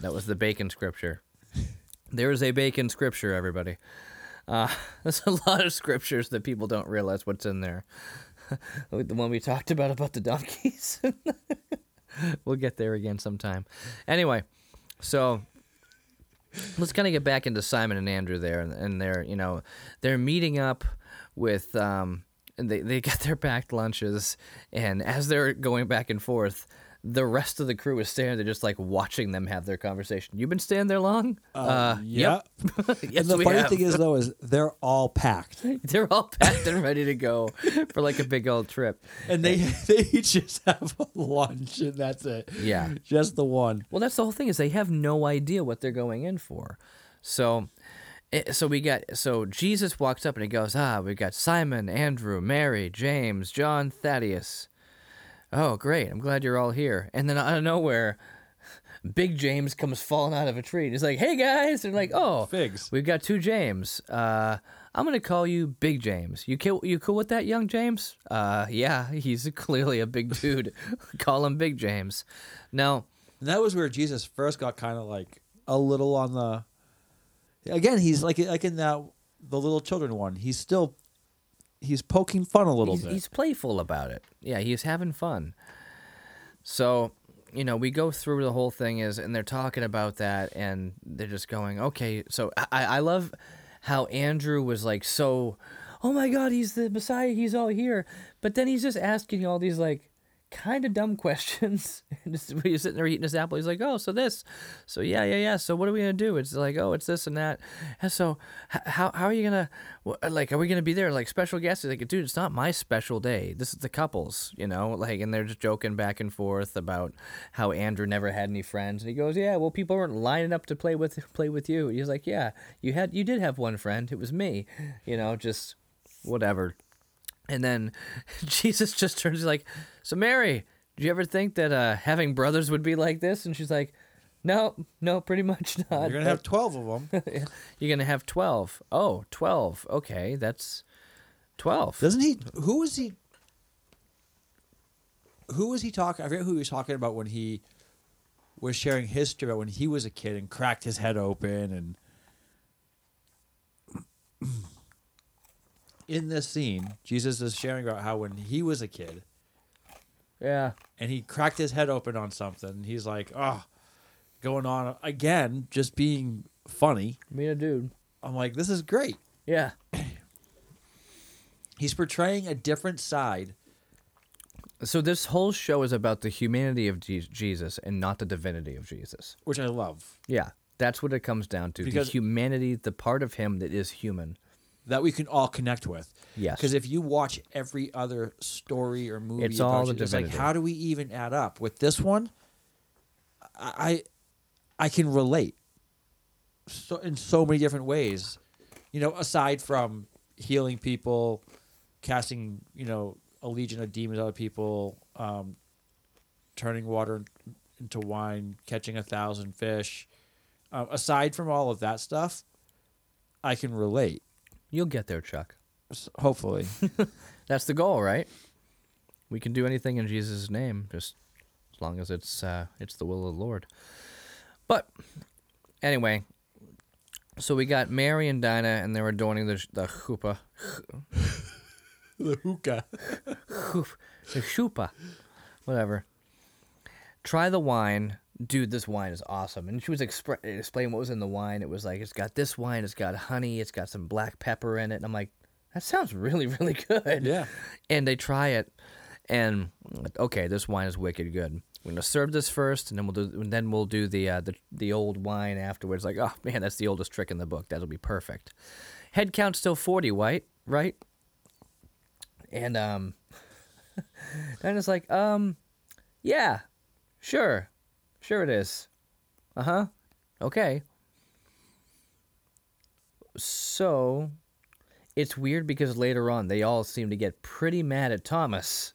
That was the bacon scripture. There is a bacon scripture, everybody. Uh, there's a lot of scriptures that people don't realize what's in there. the one we talked about about the donkeys. we'll get there again sometime. Anyway, so let's kind of get back into Simon and Andrew there, and, and they're you know they're meeting up with um, and they they got their packed lunches, and as they're going back and forth. The rest of the crew is standing there, just like watching them have their conversation. You've been standing there long? Uh, yeah. Yep. yes, and the funny have. thing is though is they're all packed. They're all packed and ready to go for like a big old trip. And they they just have a lunch and that's it. Yeah. Just the one. Well, that's the whole thing is they have no idea what they're going in for. So, eh, so we got so Jesus walks up and he goes, ah, we got Simon, Andrew, Mary, James, John, Thaddeus. Oh, great! I'm glad you're all here. And then out of nowhere, Big James comes falling out of a tree. And he's like, "Hey guys!" And like, "Oh, Figs. We've got two James. Uh, I'm gonna call you Big James. You cool? You cool with that, young James? Uh, yeah, he's clearly a big dude. call him Big James. Now, that was where Jesus first got kind of like a little on the. Again, he's like like in that the little children one. He's still, he's poking fun a little he's, bit. he's playful about it. Yeah, he's having fun. So, you know, we go through the whole thing is, and they're talking about that, and they're just going, okay. So I, I love how Andrew was like so, oh my God, he's the Messiah, he's all here, but then he's just asking all these like kind of dumb questions. And just- when he's sitting there eating his apple, he's like, oh, so this, so yeah, yeah, yeah. So what are we gonna do? It's like, oh, it's this and that. And so how how are you gonna like? Are we gonna be there like special guests? He's like, dude, it's not my special day. This is the couples, you know. Like, and they're just joking back and forth about how Andrew never had any friends. And he goes, yeah, well, people weren't lining up to play with play with you. He's like, yeah, you had you did have one friend. It was me. You know, just whatever. And then Jesus just turns like, "So Mary, did you ever think that uh, having brothers would be like this?" And she's like, "No, no, pretty much not." You're gonna have twelve of them. You're gonna have twelve. Oh, 12. Okay, that's twelve. Doesn't he? Who was he? Who was he talking? I forget who he was talking about when he was sharing history about when he was a kid and cracked his head open and. In this scene, Jesus is sharing about how when he was a kid Yeah. and he cracked his head open on something, he's like, "Oh, going on again, just being funny." Me a dude. I'm like, "This is great." Yeah. He's portraying a different side So this whole show is about the humanity of Je- Jesus and not the divinity of Jesus. which I love. Yeah, that's what it comes down to. Because- the humanity, the part of him that is human. That we can all connect with. Yes. Because if you watch every other story or movie, It's all the it's like, how do we even add up with this one? I, I can relate. So in so many different ways, you know, aside from healing people, casting, you know, a legion of demons out of people, um, turning water into wine, catching a thousand fish. Uh, aside from all of that stuff, I can relate. You'll get there, Chuck. Hopefully. That's the goal, right? We can do anything in Jesus' name, just as long as it's uh, it's the will of the Lord. But anyway, so we got Mary and Dinah, and they were adorning the the chuppah, the hookah. the chuppah, whatever. Try the wine, dude. This wine is awesome. And she was expre- explaining what was in the wine. It was like it's got this wine, it's got honey, it's got some black pepper in it. And I'm like, that sounds really, really good. Yeah. and they try it and like, okay this wine is wicked good we're gonna serve this first and then we'll do and then we'll do the uh, the the old wine afterwards like oh man that's the oldest trick in the book that'll be perfect head count still 40 white right and um then it's like um yeah sure sure it is uh-huh okay so it's weird because later on they all seem to get pretty mad at Thomas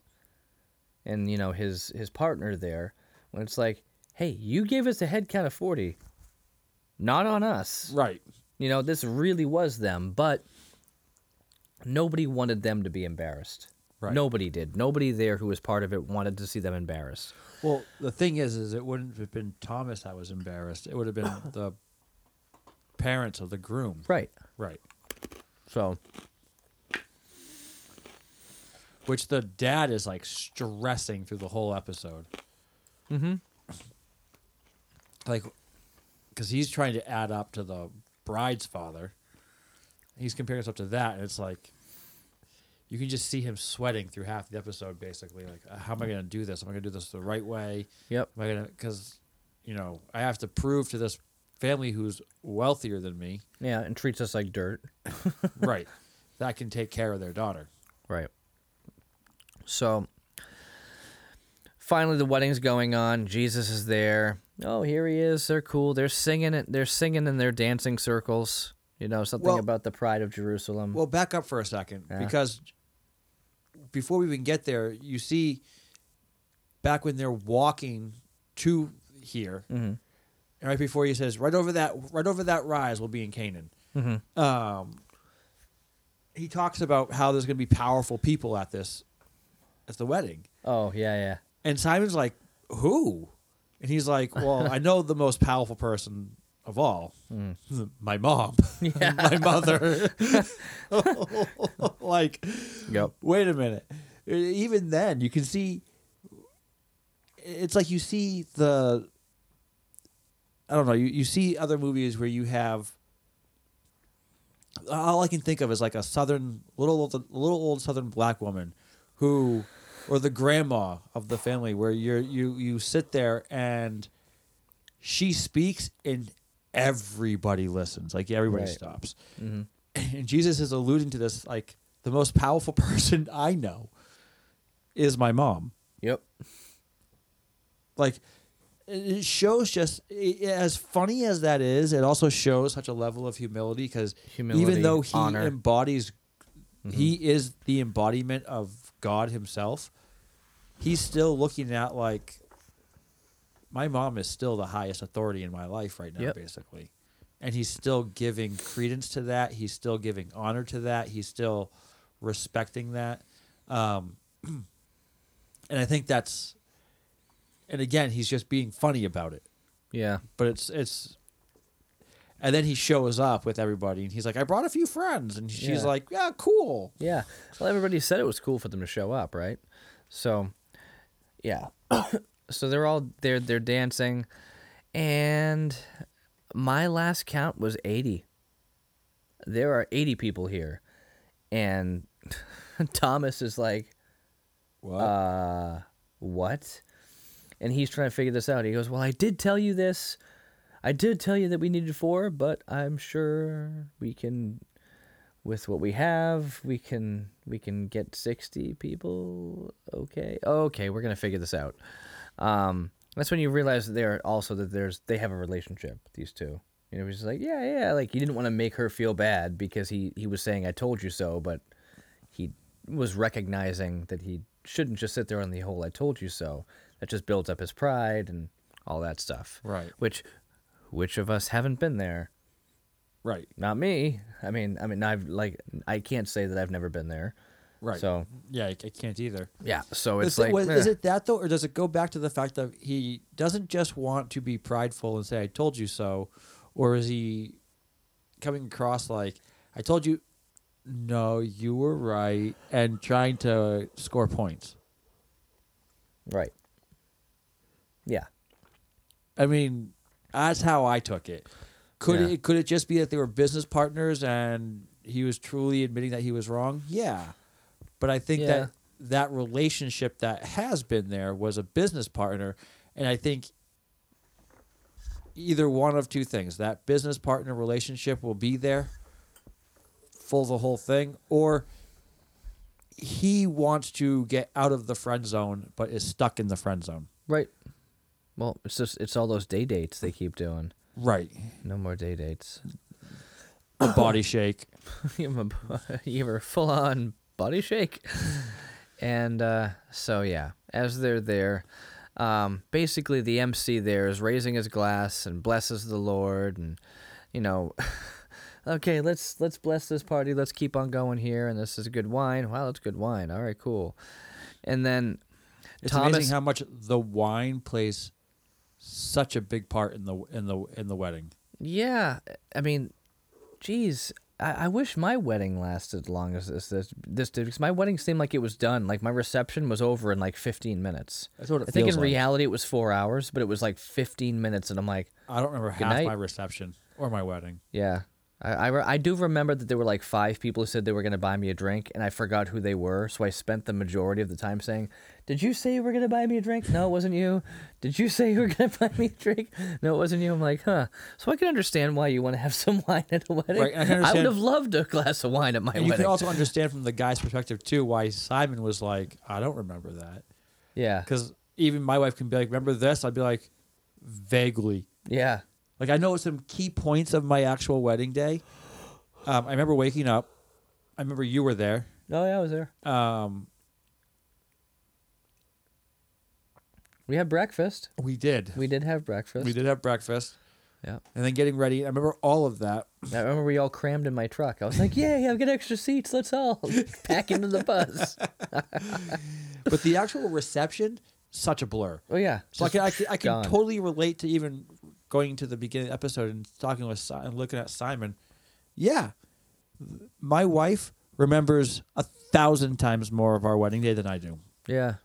and you know his his partner there when it's like, "Hey, you gave us a head count of 40. Not on us." Right. You know, this really was them, but nobody wanted them to be embarrassed. Right. Nobody did. Nobody there who was part of it wanted to see them embarrassed. Well, the thing is, is it wouldn't have been Thomas that was embarrassed. It would have been the parents of the groom. Right. Right. So, Which the dad is like stressing through the whole episode. Mm-hmm. Like, because he's trying to add up to the bride's father. He's comparing himself to that, and it's like you can just see him sweating through half the episode, basically. Like, uh, how am I going to do this? Am I going to do this the right way? Yep. Am I going to because you know I have to prove to this family who's wealthier than me, Yeah, and treats us like dirt. right, that can take care of their daughter. Right. So finally the wedding's going on. Jesus is there. Oh, here he is. They're cool. They're singing it. They're singing in their dancing circles. You know, something Well- about the pride of Jerusalem. Well, back up for a second Yeah. because before we even get there, you see back when they're walking to here, Mhm. and right before he says, "Right over that, right over that rise, we'll be in Cana." Mhm. Um, he talks about how there's going to be powerful people at this, at the wedding, oh, yeah, yeah. and Simon's like, "Who?" And he's like, "Well, I know the most powerful person of all, hmm. my mom, my mother." like, Yep. wait a minute. Even then, you can see. It's like you see the. I don't know. You, you see other movies where you have. All I can think of is like a southern little old, little old southern black woman, who, or the grandma of the family, where you're you you sit there and. She speaks and everybody listens. Like everybody Right. stops hmm and Jesus is alluding to this like the most powerful person I know is my mom. Yep. Like it it shows just i- as funny as that is, it also shows such a level of humility because even though he honor. embodies, he is the embodiment of God Himself. He's still looking at like my mom is still the highest authority in my life right now, Yep. basically. And he's still giving credence to that. He's still giving honor to that. He's still respecting that. Um, and I think that's, and again, he's just being funny about it. Yeah. But it's, it's, and then he shows up with everybody and he's like, I brought a few friends. And she's Yeah. like, yeah, cool. Yeah. Well, everybody said it was cool for them to show up, right? So, yeah. So they're all they're they're dancing, and my last count was eighty. There are eighty people here, and Thomas is like, What? uh, what? And he's trying to figure this out. He goes, Well, I did tell you this. I did tell you that we needed four, but I'm sure we can with what we have, we can we can get 60 people. Okay. Okay, we're going to figure this out. Um that's when you realize that they're also that there's they have a relationship, these two. You know, he's just like, yeah, yeah, like he didn't want to make her feel bad because he he was saying I told you so, but he was recognizing that he shouldn't just sit there on the whole I told you so. That just builds up his pride and all that stuff. Right. Which which of us haven't been there? right. Not me. I mean, I mean I've like I can't say that I've never been there. Right. So, yeah, I, I can't either. yeah, so it's Is it- like was- is eh. it that though, or does it go back to the fact that he doesn't just want to be prideful and say "I told you so," or is he coming across like "I told you"? No, you were right, and trying to score points. right. Yeah. I mean, that's how I took it. Could Yeah. it could it just be that they were business partners and he was truly admitting that he was wrong? Yeah, but I think Yeah. that that relationship that has been there was a business partner, and I think either one of two things: that business partner relationship will be there, full the whole thing, or he wants to get out of the friend zone but is stuck in the friend zone. Right. Well, it's just it's all those day dates they keep doing. Right. No more day dates. A body shake. you have a, you have a full on body shake. And uh, so yeah, as they're there, um, basically the MC there is raising his glass and blesses the Lord, and you know, okay, let's let's bless this party. Let's keep on going here, and this is good wine. Wow, that's good wine. All right, cool. And then It's Thomas, amazing how much the wine plays such a big part in the in the in the wedding. Yeah, I mean, geez, I, I wish my wedding lasted as long as this this this did because my wedding seemed like it was done. Like my reception was over in like 15 minutes. That's what it I think feels in like. reality it was four hours, but it was like 15 minutes, and I'm like, I don't remember half night. my reception or my wedding. yeah. I, I, I do remember that there were like five people who said they were going to buy me a drink, and I forgot who they were. So I spent the majority of the time saying, Did you say you were going to buy me a drink? No, it wasn't you. Did you say you were going to buy me a drink? No, it wasn't you. I'm like, Huh. So I can understand why you want to have some wine at a wedding. Right, I can would have loved a glass of wine at my And you wedding. can also understand from the guy's perspective too why Simon was like, I don't remember that. yeah. Because even my wife can be like, remember this? I'd be like, vaguely. Yeah. Like I know some key points of my actual wedding day. Um, I remember waking up. I remember you were there. Oh, yeah, I was there. Um, We had breakfast. we did. We did have breakfast. We did have breakfast. Yeah. And then getting ready. I remember all of that. I remember we all crammed in my truck. I was like, "Yay! I've got extra seats. Let's all pack into the bus." But the actual reception, such a blur. Oh yeah. So I can, I can, I can totally relate to even going to the beginning of the episode and talking with Si- and looking at Simon. Yeah, my wife remembers a thousand times more of our wedding day than I do. Yeah.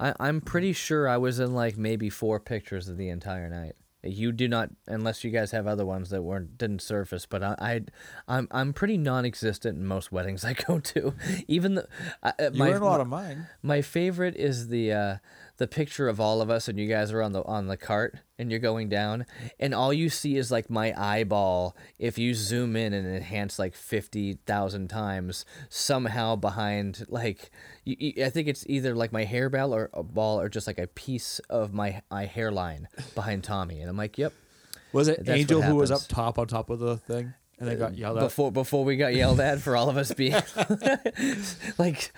I I'm pretty sure I was in like maybe four pictures of the entire night. You do not, unless you guys have other ones that weren't didn't surface. But I, I I'm I'm pretty non-existent in most weddings I go to. Even the I, uh, You my, were in a lot of mine. My favorite is the uh, the picture of all of us and you guys are on the on the cart and you're going down and all you see is like my eyeball. If you zoom in and enhance like 50,000 times somehow behind like you, you- I think it's either like my hairball or a ball or just like a piece of my my hairline behind Tommy and I'm like yep. Was it Angel who was up top on top of the thing and they got yelled at? before before we got yelled at for all of us being like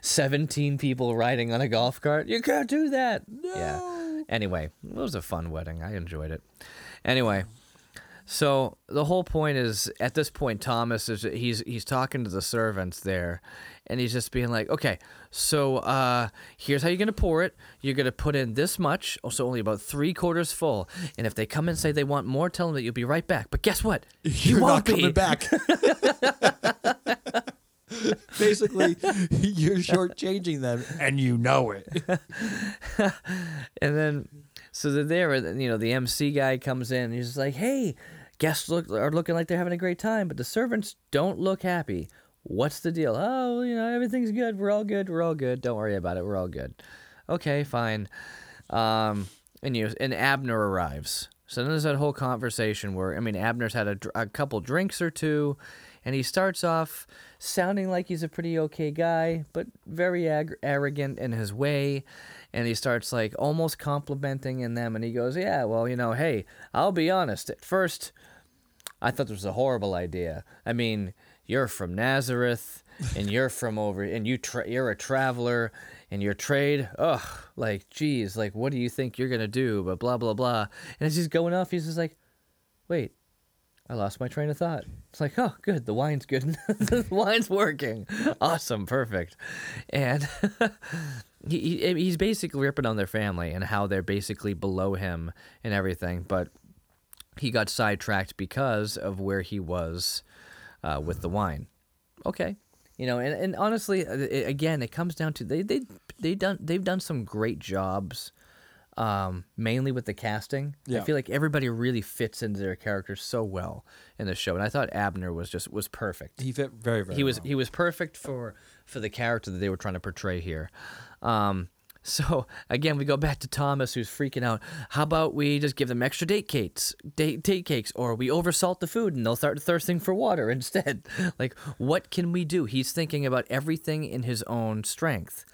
17 people riding on a golf cart. You can't do that. Yeah. Anyway, it was a fun wedding. I enjoyed it. Anyway, so the whole point is at this point Thomas is he's he's talking to the servants there and he's just being like, "Okay, so uh here's how you're going to pour it. You're going to put in this much, also only about 3 quarters full. And if they come and say they want more, tell them that you'll be right back. But guess what? You You're not won't be. coming back. Basically, you're shortchanging them, and you know it. And then, so they're there, and you know, the MC guy comes in. And he's like, "Hey, guests look are looking like they're having a great time, but the servants don't look happy. What's the deal? Oh, you know, everything's good. We're all good. We're all good. Don't worry about it. We're all good. Okay, fine. Um, and you and Abner arrives. So then there's that whole conversation where I mean, Abner's had a, a couple drinks or two, and he starts off sounding like he's a pretty okay guy, but very ag- arrogant in his way. And he starts like almost complimenting in them, and he goes, "Yeah, well, you know, hey, I'll be honest. At first, I thought this was a horrible idea. I mean, you're from Nazareth, and you're from over, and you tra- you're a traveler, and your trade, ugh, like, geez, like, what do you think you're gonna do? But blah blah blah. And as he's going off, he's just like, wait, I lost my train of thought. It's like, oh, good, the wine's good, the wine's working, awesome, perfect, and. He, he, he's basically ripping on their family and how they're basically below him and everything, but he got sidetracked because of where he was uh, with the wine. Okay, you know, and, and honestly, uh, it, again, it comes down to they they they done they've done some great jobs, um, mainly with the casting. Yeah. I feel like everybody really fits into their characters so well in the show, and I thought Abner was just was perfect He fit very, very. he was well. he was perfect for for the character that they were trying to portray here. Um, so again, we go back to Thomas, who's freaking out. How about we just give them extra date cakes, date, date cakes, or we oversalt the food and they'll start thirsting for water instead. like, what can we do? He's thinking about everything in his own strength,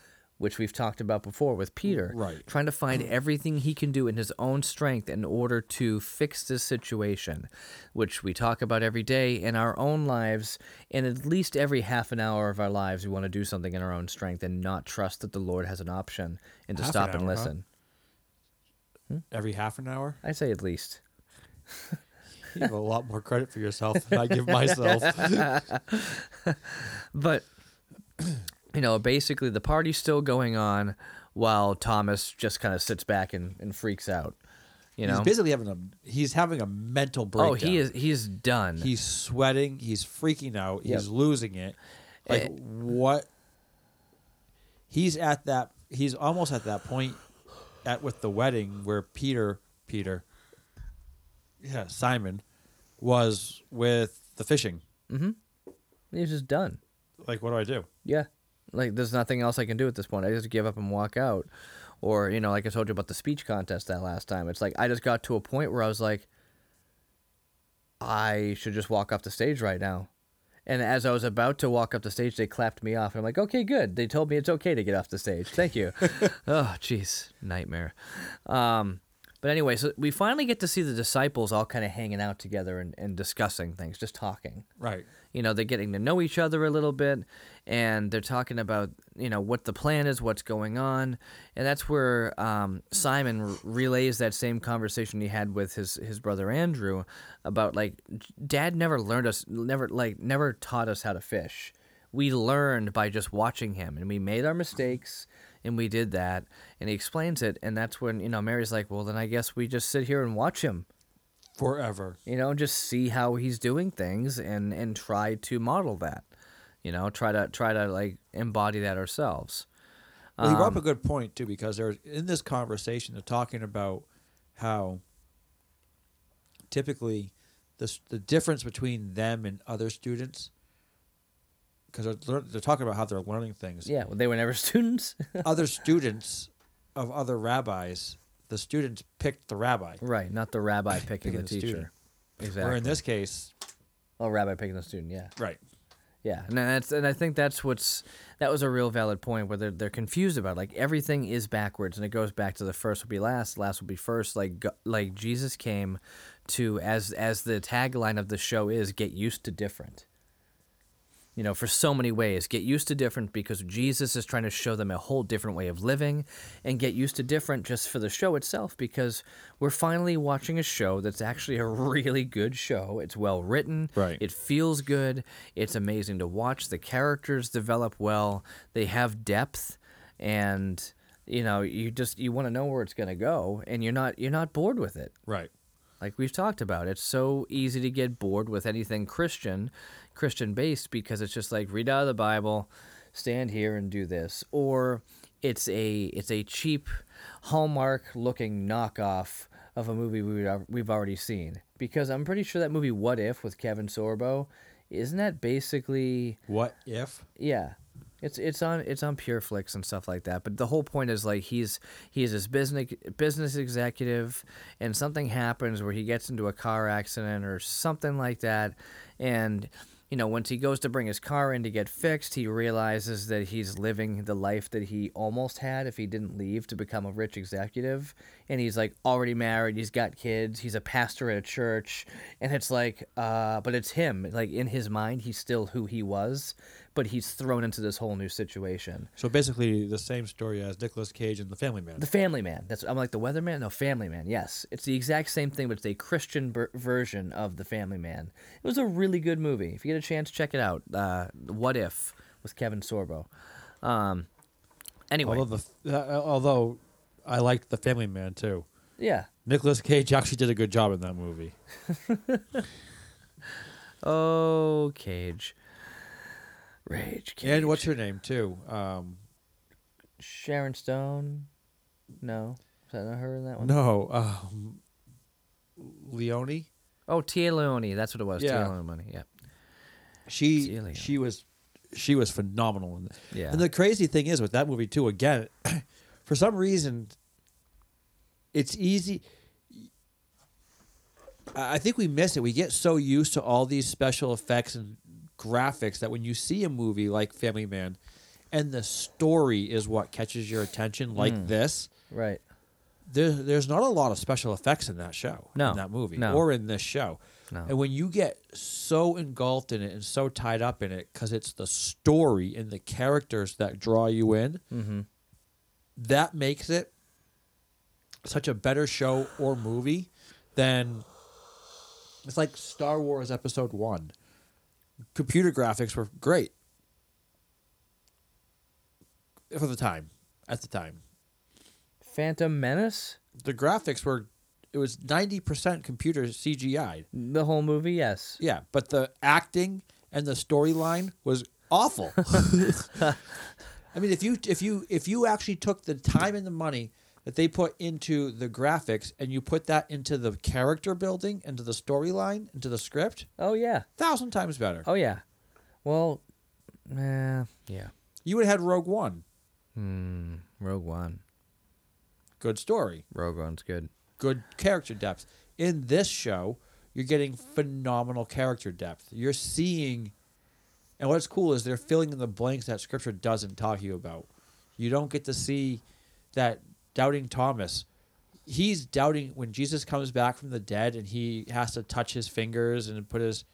which we've talked about before with Peter. Right. Trying to find everything he can do in his own strength in order to fix this situation, which we talk about every day in our own lives. And at least every half an hour of our lives, we want to do something in our own strength and not trust that the Lord has an option and to Half stop an and hour, huh? listen. Hmm? every half an hour. I say at least. You have a lot more credit for yourself than I give myself. But you know, basically the party's still going on while Thomas just kind of sits back and, and freaks out. You know, he's basically having a he's having a mental breakdown. oh, he is. He's done. He's sweating. He's freaking out. Yep. He's losing it. Like Eh. what? He's at that. He's almost at that point at with the wedding where Peter, Peter, yeah, Simon, was with the fishing. Mm-hmm. He's just done. Like, what do I do? Yeah. Like there's nothing else I can do at this point. I just give up and walk out. Or, you know, like I told you about the speech contest that last time. It's like I just got to a point where I was like I should just walk off the stage right now. And as I was about to walk up the stage, they clapped me off. And I'm like, okay, good. They told me it's okay to get off the stage. Thank you. oh, jeez. Nightmare. Um, but anyway, so we finally get to see the disciples all kind of hanging out together and, and discussing things, just talking Right. You know they're getting to know each other a little bit and they're talking about you know what the plan is what's going on and that's where um, simon r- relays that same conversation he had with his his brother andrew about like dad never learned us never like never taught us how to fish. We learned by just watching him and we made our mistakes and we did that and he explains it and that's when you know mary's like well then i guess we just sit here and watch him Forever. you know just see how he's doing things and and try to model that you know try to try to like embody that ourselves Well, you brought Um, up a good point too, because there's in this conversation they're talking about how typically the the difference between them and other students, because they're, they're talking about how they're learning things. yeah well, they were never students other students of other rabbis, the students picked the rabbi. right not the rabbi picking, the the teacher student. exactly Or in this case, oh rabbi picking the student yeah right, Yeah, and that's and I think that's what's that was a real valid point where they're they're confused about like everything is backwards and it goes back to the first will be last, last will be first. Like like Jesus came to as as the tagline of the show is get used to different. You know, for so many ways, get used to different because Jesus is trying to show them a whole different way of living, and get used to different just for the show itself because we're finally watching a show that's actually a really good show. It's well written, Right. it feels good. It's amazing to watch. The characters develop well. They have depth, and you know you just you want to know where it's gonna go, and you're not you're not bored with it. right, Like we've talked about, it's so easy to get bored with anything Christian, Christian based because it's just like read out of the Bible, stand here and do this, or it's a it's a cheap Hallmark looking knockoff of a movie we we've already seen. Because I'm pretty sure that movie What If with Kevin Sorbo, isn't that basically What if? yeah. It's it's on it's on Pure Flix and stuff like that. But the whole point is like he's he's this business business executive and something happens where he gets into a car accident or something like that and you know, once he goes to bring his car in to get fixed, he realizes that he's living the life that he almost had if he didn't leave to become a rich executive. And he's like already married, he's got kids, he's a pastor at a church, and it's like, uh, but it's him. Like in his mind, he's still who he was, but he's thrown into this whole new situation. So basically, the same story as Nicolas Cage and The Family Man. The Family Man. That's I'm like the Weatherman. No, Family Man. Yes, it's the exact same thing, but it's a Christian ber- version of the Family Man. It was a really good movie. If you get a chance, check it out. Uh, what if with Kevin Sorbo. Um, anyway, although the uh, although I liked The Family Man too. yeah. Nicolas Cage actually did a good job in that movie. Oh, Cage. Rage. Cage. And what's her name too? Um, Sharon Stone? No, is that not her in that one? no, um, Leoni. Oh, Téa Leoni. That's what it was. Yeah. Téa Leoni. Yeah. She Celia. she was she was phenomenal. In Yeah. And the crazy thing is with that movie too. Again, for some reason, it's easy. I I think we miss it. We get so used to all these special effects and graphics that when you see a movie like Family Man, and the story is what catches your attention, like Hmm. this. Right. There, there's not a lot of special effects in that show, No. in that movie, No. or in this show. No. And when you get so engulfed in it and so tied up in it, because it's the story and the characters that draw you in, Mm-hmm. that makes it such a better show or movie than it's like Star Wars Episode One. Computer graphics were great for the time. At the time, Phantom Menace. the graphics were it was ninety percent computer CGI. The whole movie, yes. Yeah, but the acting and the storyline was awful. I mean, if you if you if you actually took the time and the money that they put into the graphics and you put that into the character building, into the storyline, into the script, Oh yeah. thousand times better. Oh yeah. Well, eh, yeah. You would have had Rogue One. Hmm. Rogue One. Good story, Rogue One's good. good character depth. In this show, you're getting phenomenal character depth. You're seeing, and what's cool is they're filling in the blanks that Scripture doesn't talk to you about. You don't get to see that doubting Thomas. He's doubting when Jesus comes back from the dead and he has to touch his fingers and put his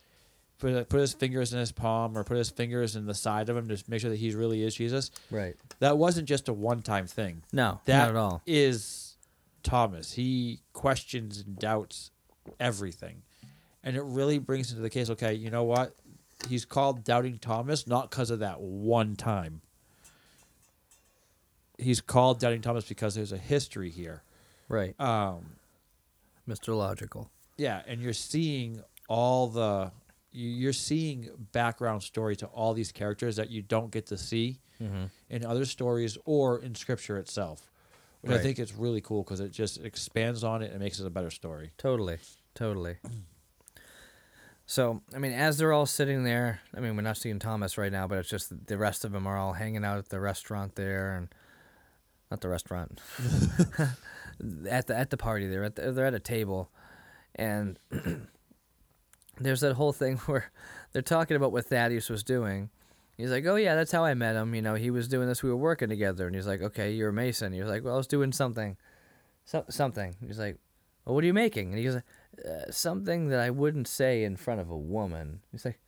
put, put his fingers in his palm or put his fingers in the side of him to make sure that he really is Jesus. Right. That wasn't just a one time thing. No, That not at all. is Thomas. He questions and doubts everything. And it really brings into the case, okay, you know what? He's called Doubting Thomas not because of that one time. He's called Doubting Thomas because there's a history here. Right. Um, Mr. Logical. yeah, and you're seeing all the you- you're seeing background story to all these characters that you don't get to see Mm-hmm. in other stories or in scripture itself. Which I think it's really cool because it just expands on it and makes it a better story. Totally. Totally. So, I mean, as they're all sitting there, I mean, we're not seeing Thomas right now, but it's just the rest of them are all hanging out at the restaurant there, and not the restaurant, at the at the party. They're at the, they're at a table, and there's that whole thing where they're talking about what Thaddeus was doing. He's like, "Oh yeah, that's how I met him. You know, he was doing this. We were working together." And he's like, "Okay, you're a mason." He was like, "Well, I was doing something, so, something." He's like, well, what are you making? And he goes, uh, something that I wouldn't say in front of a woman. He's like,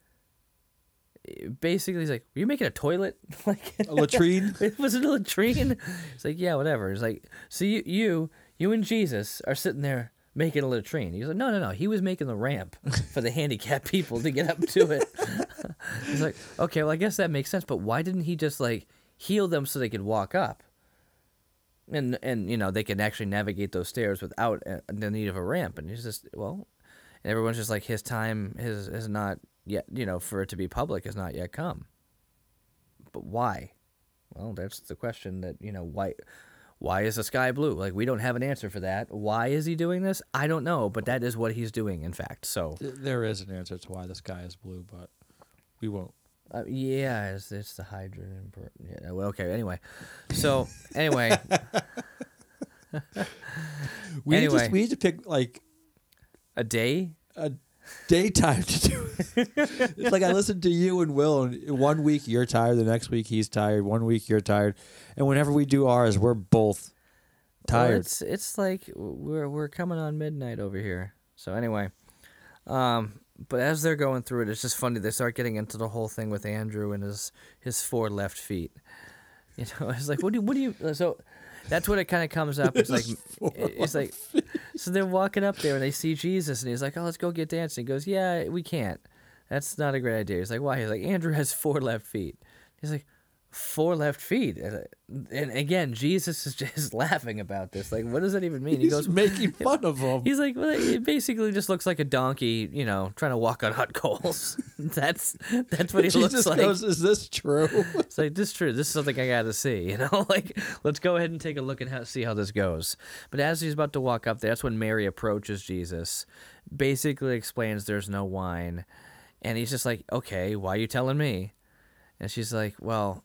basically, he's like, were you making a toilet? like A latrine? It was it a latrine? He's like, yeah, whatever. He's like, so you, you, you and Jesus are sitting there making a latrine. He's like, no, no, no. He was making the ramp for the handicapped people to get up to it. He's like, okay, well, I guess that makes sense. But why didn't he just like heal them so they could walk up? And and you know they can actually navigate those stairs without uh, the need of a ramp. And he's just well, and everyone's just like his time has is not yet. You know, for it to be public has not yet come. But why? Well, that's the question that you know why. Why is the sky blue? Like we don't have an answer for that. Why is he doing this? I don't know, but that is what he's doing. In fact, so There is an answer to why the sky is blue, but we won't. Uh, yeah, it's, it's the hydrogen. Per- yeah, well, okay. Anyway, so anyway, We need, Anyway. to, we need to pick like a day. a daytime to do it. it's like I listen to you and Will, and one week you're tired, the next week he's tired, one week you're tired, and whenever we do ours, we're both Well, tired. it's it's like we're we're coming on midnight over here. So anyway, um, but as they're going through it, it's just funny. They start getting into the whole thing with Andrew and his his four left feet. You know, it's like what do what do you so. That's what it kind of comes up. It's like it's like so they're walking up there and they see Jesus and he's like, "Oh, let's go get dancing." He goes, "Yeah, we can't. That's not a great idea." He's like, "Why?" He's like, "Andrew has four left feet." He's like, four left feet. And, and again, Jesus is just laughing about this. Like, what does that even mean? He goes, making fun of him. He's like, well, it basically just looks like a donkey, you know, trying to walk on hot coals. that's that's what he Jesus looks like. goes, "Is this true?" It's like this is true. This is something I got to see. You know, like let's go ahead and take a look and how, see how this goes. But as he's about to walk up there, that's when Mary approaches Jesus, basically explains there's no wine, and he's just like, okay, why are you telling me? And she's like, well,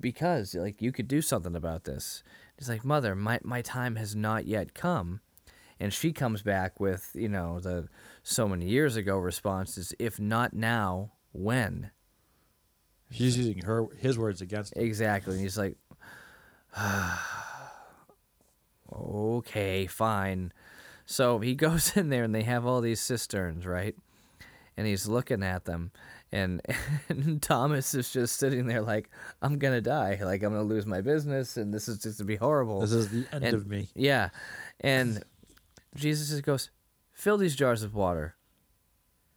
because like you could do something about this. He's like, mother, my my time has not yet come. And she comes back with, you know, the so many years ago response is, if not now, when? He's using her his words against him. Exactly. And he's like, okay, fine. So he goes in there and they have all these cisterns, right? And he's looking at them. And, and Thomas is just sitting there like, I'm going to die. Like, I'm going to lose my business. And this is just to be horrible. This is the end And- of me. Yeah. And Jesus just goes, fill these jars with water.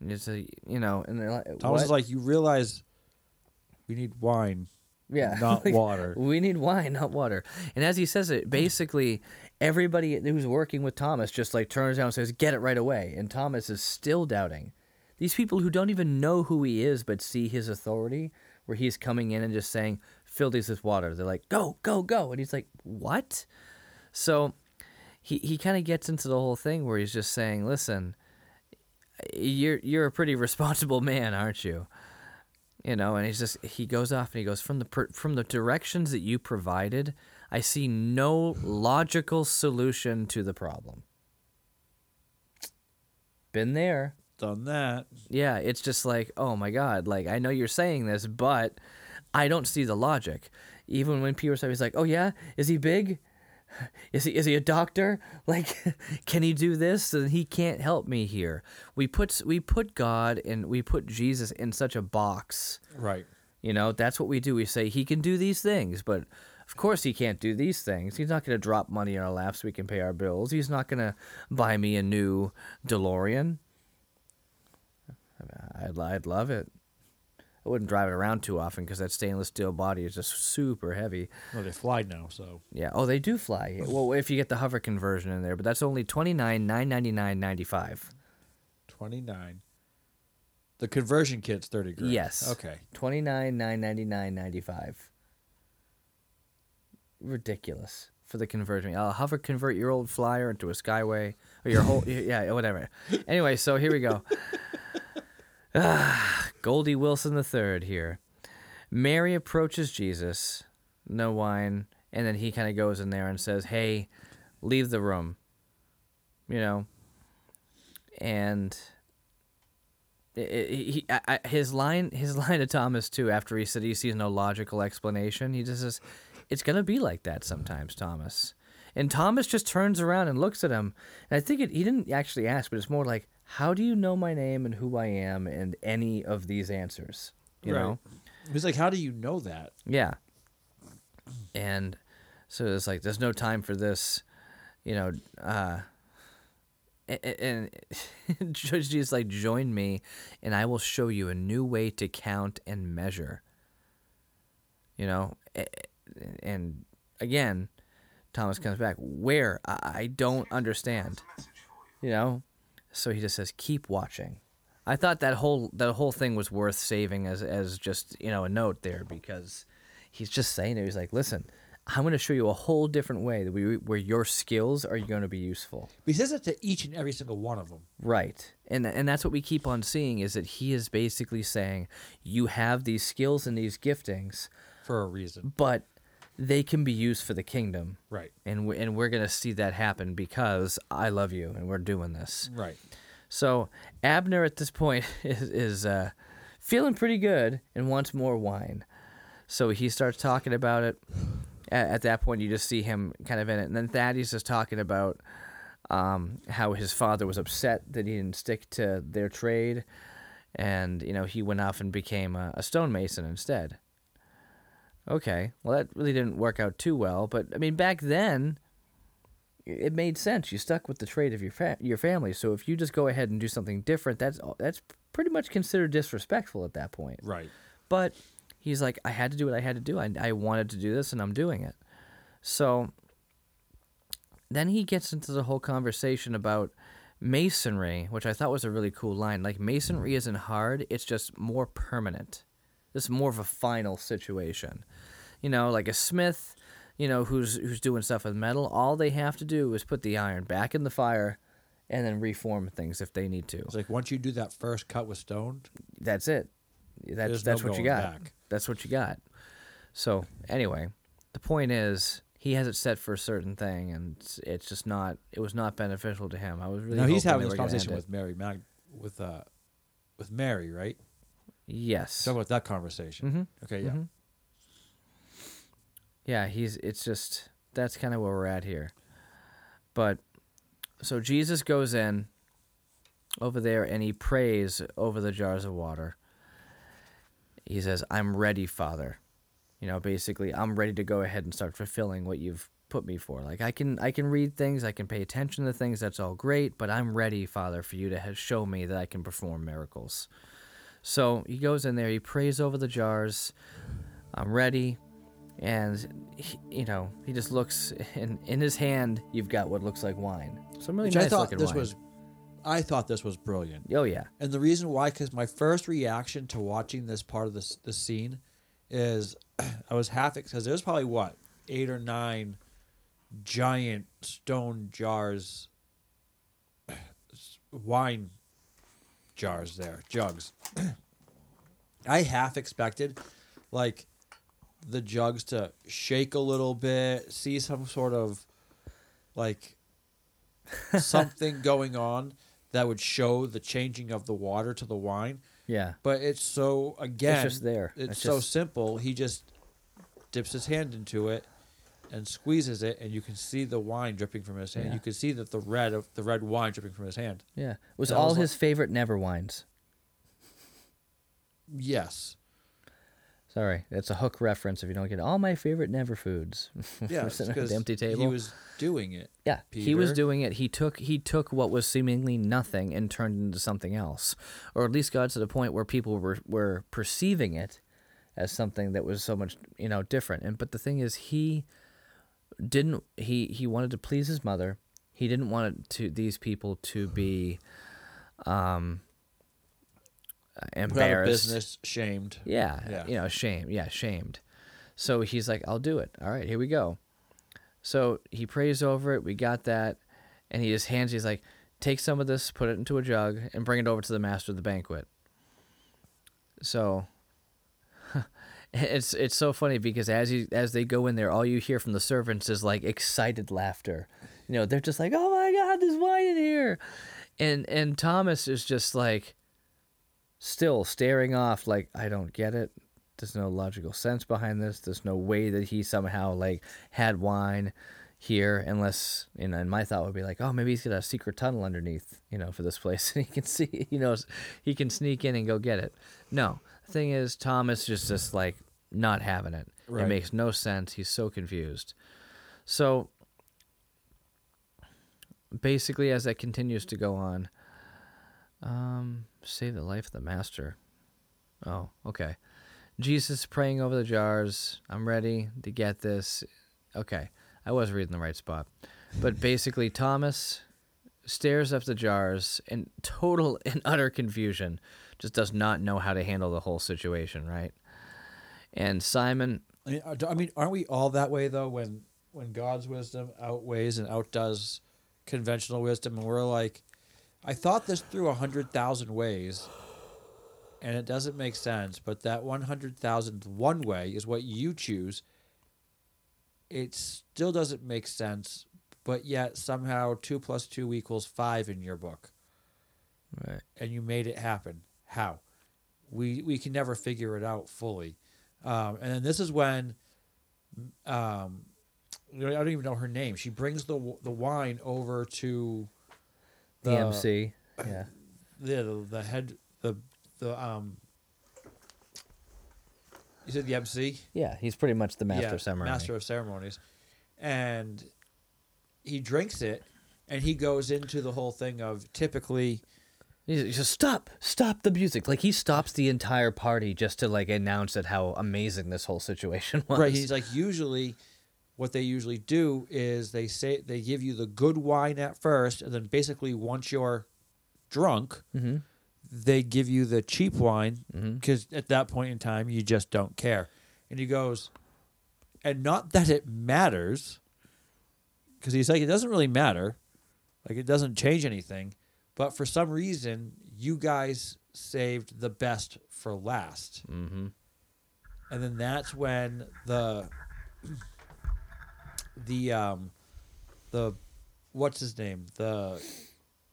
And it's a, you know, and they're like, Thomas what? is like, you realize we need wine, Yeah. not Like, water. We need wine, not water. And as he says it, basically, everybody who's working with Thomas just like turns around and says, "Get it right away," and Thomas is still doubting. These people who don't even know who he is but see his authority, where he's coming in and just saying, "Fill these with water," they're like, "Go, go, go," and he's like, "What?" So he he kind of gets into the whole thing where he's just saying, "Listen, you're you're a pretty responsible man, aren't you?" You know, and he's just he goes off and he goes from the per, from the directions that you provided, I see no logical solution to the problem. Been there. Done that. Yeah, it's just like, oh my God, like I know you're saying this, but I don't see the logic. Even when Peter said he's like, Oh yeah, is he big? Is he is he a doctor? Like can he do this? And he can't help me here. We put we put God and we put Jesus in such a box. Right. You know, that's what we do. We say he can do these things, but of course he can't do these things. He's not going to drop money in our laps so we can pay our bills. He's not going to buy me a new DeLorean. I'd, I'd love it. I wouldn't drive it around too often because that stainless steel body is just super heavy. Well, they fly now, so Yeah. Oh, they do fly. Well, if you get the hover conversion in there, but that's only twenty nine nine ninety nine ninety five. twenty nine. The conversion kit's thirty grand. Yes. Okay. Twenty nine nine ninety nine ninety five. Ridiculous for the conversion. I'll hover convert your old flyer into a Skyway or your whole yeah whatever. Anyway, so here we go. Ah, Goldie Wilson the third here. Mary approaches Jesus, no wine, and then he kind of goes in there and says, "Hey, leave the room." You know, and i- i- he, I- his line his line to Thomas too after he said he sees no logical explanation he just says it's gonna be like that sometimes Thomas and Thomas just turns around and looks at him and I think it, he didn't actually ask but it's more like how do you know my name and who I am and any of these answers you Right. know He's like, how do you know that? yeah. And so it's like there's no time for this, you know, uh a- a- and Judge Jesus like join me and I will show you a new way to count and measure. You know, A- a- and again, Thomas comes back, "Where? I, I don't understand." You know? So he just says, "Keep watching." I thought that whole that whole thing was worth saving as as just you know a note there because he's just saying it. He's like, listen, I'm going to show you a whole different way that we, where your skills are going to be useful. He says it to each and every single one of them. Right. And and that's what we keep on seeing is that he is basically saying you have these skills and these giftings, for a reason. but they can be used for the kingdom. Right. And we, and we're going to see that happen because I love you and we're doing this. Right. So Abner at this point is, is uh, feeling pretty good and wants more wine. So he starts talking about it. At, at that point, you just see him kind of in it. And then Thaddeus is talking about um, how his father was upset that he didn't stick to their trade. And, you know, he went off and became a, a stonemason instead. Okay, well, that really didn't work out too well. But, I mean, back then, it made sense. You stuck with the trade of your fa- your family. So if you just go ahead and do something different, that's that's pretty much considered disrespectful at that point. Right. But he's like, I had to do what I had to do. I I wanted to do this, and I'm doing it. So then he gets into the whole conversation about masonry, which I thought was a really cool line. Like masonry isn't hard; it's just more permanent. It's more of a final situation. You know, like a smith, you know, who's who's doing stuff with metal. All they have to do is put the iron back in the fire, and then reform things if they need to. It's like once you do that first cut with stone, That's it. That's There's that's no what you got. back. That's what you got. So anyway, the point is he has it set for a certain thing, and it's, it's just not. It was not beneficial to him. I was really. No, he's having this conversation with Mary Mag, with uh, with Mary, right? Yes. Talk about that conversation. Mhm. Okay, yeah. Mhm. Yeah, he's. It's just that's kind of where we're at here. But so Jesus goes in over there and he prays over the jars of water. He says, "I'm ready, Father." You know, basically, I'm ready to go ahead and start fulfilling what you've put me for. Like I can, I can read things, I can pay attention to things. That's all great, but I'm ready, Father, for you to show me that I can perform miracles. So he goes in there, he prays over the jars. I'm ready. and he, you know he just looks and in his hand. You've got what looks like wine. Some really Which nice I thought looking this wine. was, I thought this was brilliant. Oh yeah, And the reason why, because my first reaction to watching this part of this the scene, is I was half because there's probably what eight or nine giant stone jars, wine jars there, jugs. I half expected, like, the jugs to shake a little bit, see some sort of, like, something going on that would show the changing of the water to the wine. yeah. But it's so again, it's just there. It's, It's so just- simple. He just dips his hand into it and squeezes it, and you can see the wine dripping from his hand. Yeah. You can see that the red of the red wine dripping from his hand. Yeah, it was That all was like- his favorite never wines. Yes. Sorry, that's a hook reference. If you don't get it. all my favorite never foods. Yeah. Sitting at the empty table. He was doing it. yeah, he was doing it. He took he took what was seemingly nothing and turned it into something else, or at least got to the point where people were were perceiving it as something that was so much you know different. And but the thing is, he didn't. He he wanted to please his mother. He didn't want it to these people to be um Put out of embarrassed. business, shamed. Yeah, Yeah. you know, shame. Yeah, shamed. So he's like, I'll do it. All right, here we go. So he prays over it. We got that. And he just hands, he's like, take some of this, put it into a jug, and bring it over to the master of the banquet. So it's it's so funny because as you as they go in there, all you hear from the servants is like excited laughter. You know, they're just like, "Oh my God, there's wine in here," and and Thomas is just like, still staring off like I don't get it. There's no logical sense behind this. There's no way that he somehow like had wine here unless you know and my thought would be like, oh maybe he's got a secret tunnel underneath, you know, for this place and he can see he knows he can sneak in and go get it. No. Thing is Thomas is just like not having it. It makes no sense. He's so confused. So basically as that continues to go on, um, save the life of the master. Oh, okay. Jesus praying over the jars. I'm ready to get this. Okay, I was reading the right spot. But basically, Thomas stares up the jars in total and utter confusion, just does not know how to handle the whole situation, right? And Simon, I mean, aren't we all that way though? When when God's wisdom outweighs and outdoes conventional wisdom, and we're like, I thought this through a hundred thousand ways, and it doesn't make sense. But that one hundred thousandth one way is what you choose. It still doesn't make sense, but yet somehow two plus two equals five in your book, right, and you made it happen. How? We we can never figure it out fully. Um, and then this is when, um, I don't even know her name. She brings the the wine over to the, MC, yeah, the the, the head the the um. You said the MC. yeah, he's pretty much the master Yeah, of ceremony. Master of ceremonies, and he drinks it, and he goes into the whole thing of typically. He says, "Stop! Stop the music!" Like he stops the entire party just to like announce that how amazing this whole situation was. Right. He's like usually what they usually do is they say they give you the good wine at first and then basically once you're drunk, mm-hmm. they give you the cheap wine because at that point in time you just don't care. And he goes, and not that it matters, because he's like it doesn't really matter, like it doesn't change anything, but for some reason you guys saved the best for last. Mm-hmm. and then that's when the the um the what's his name the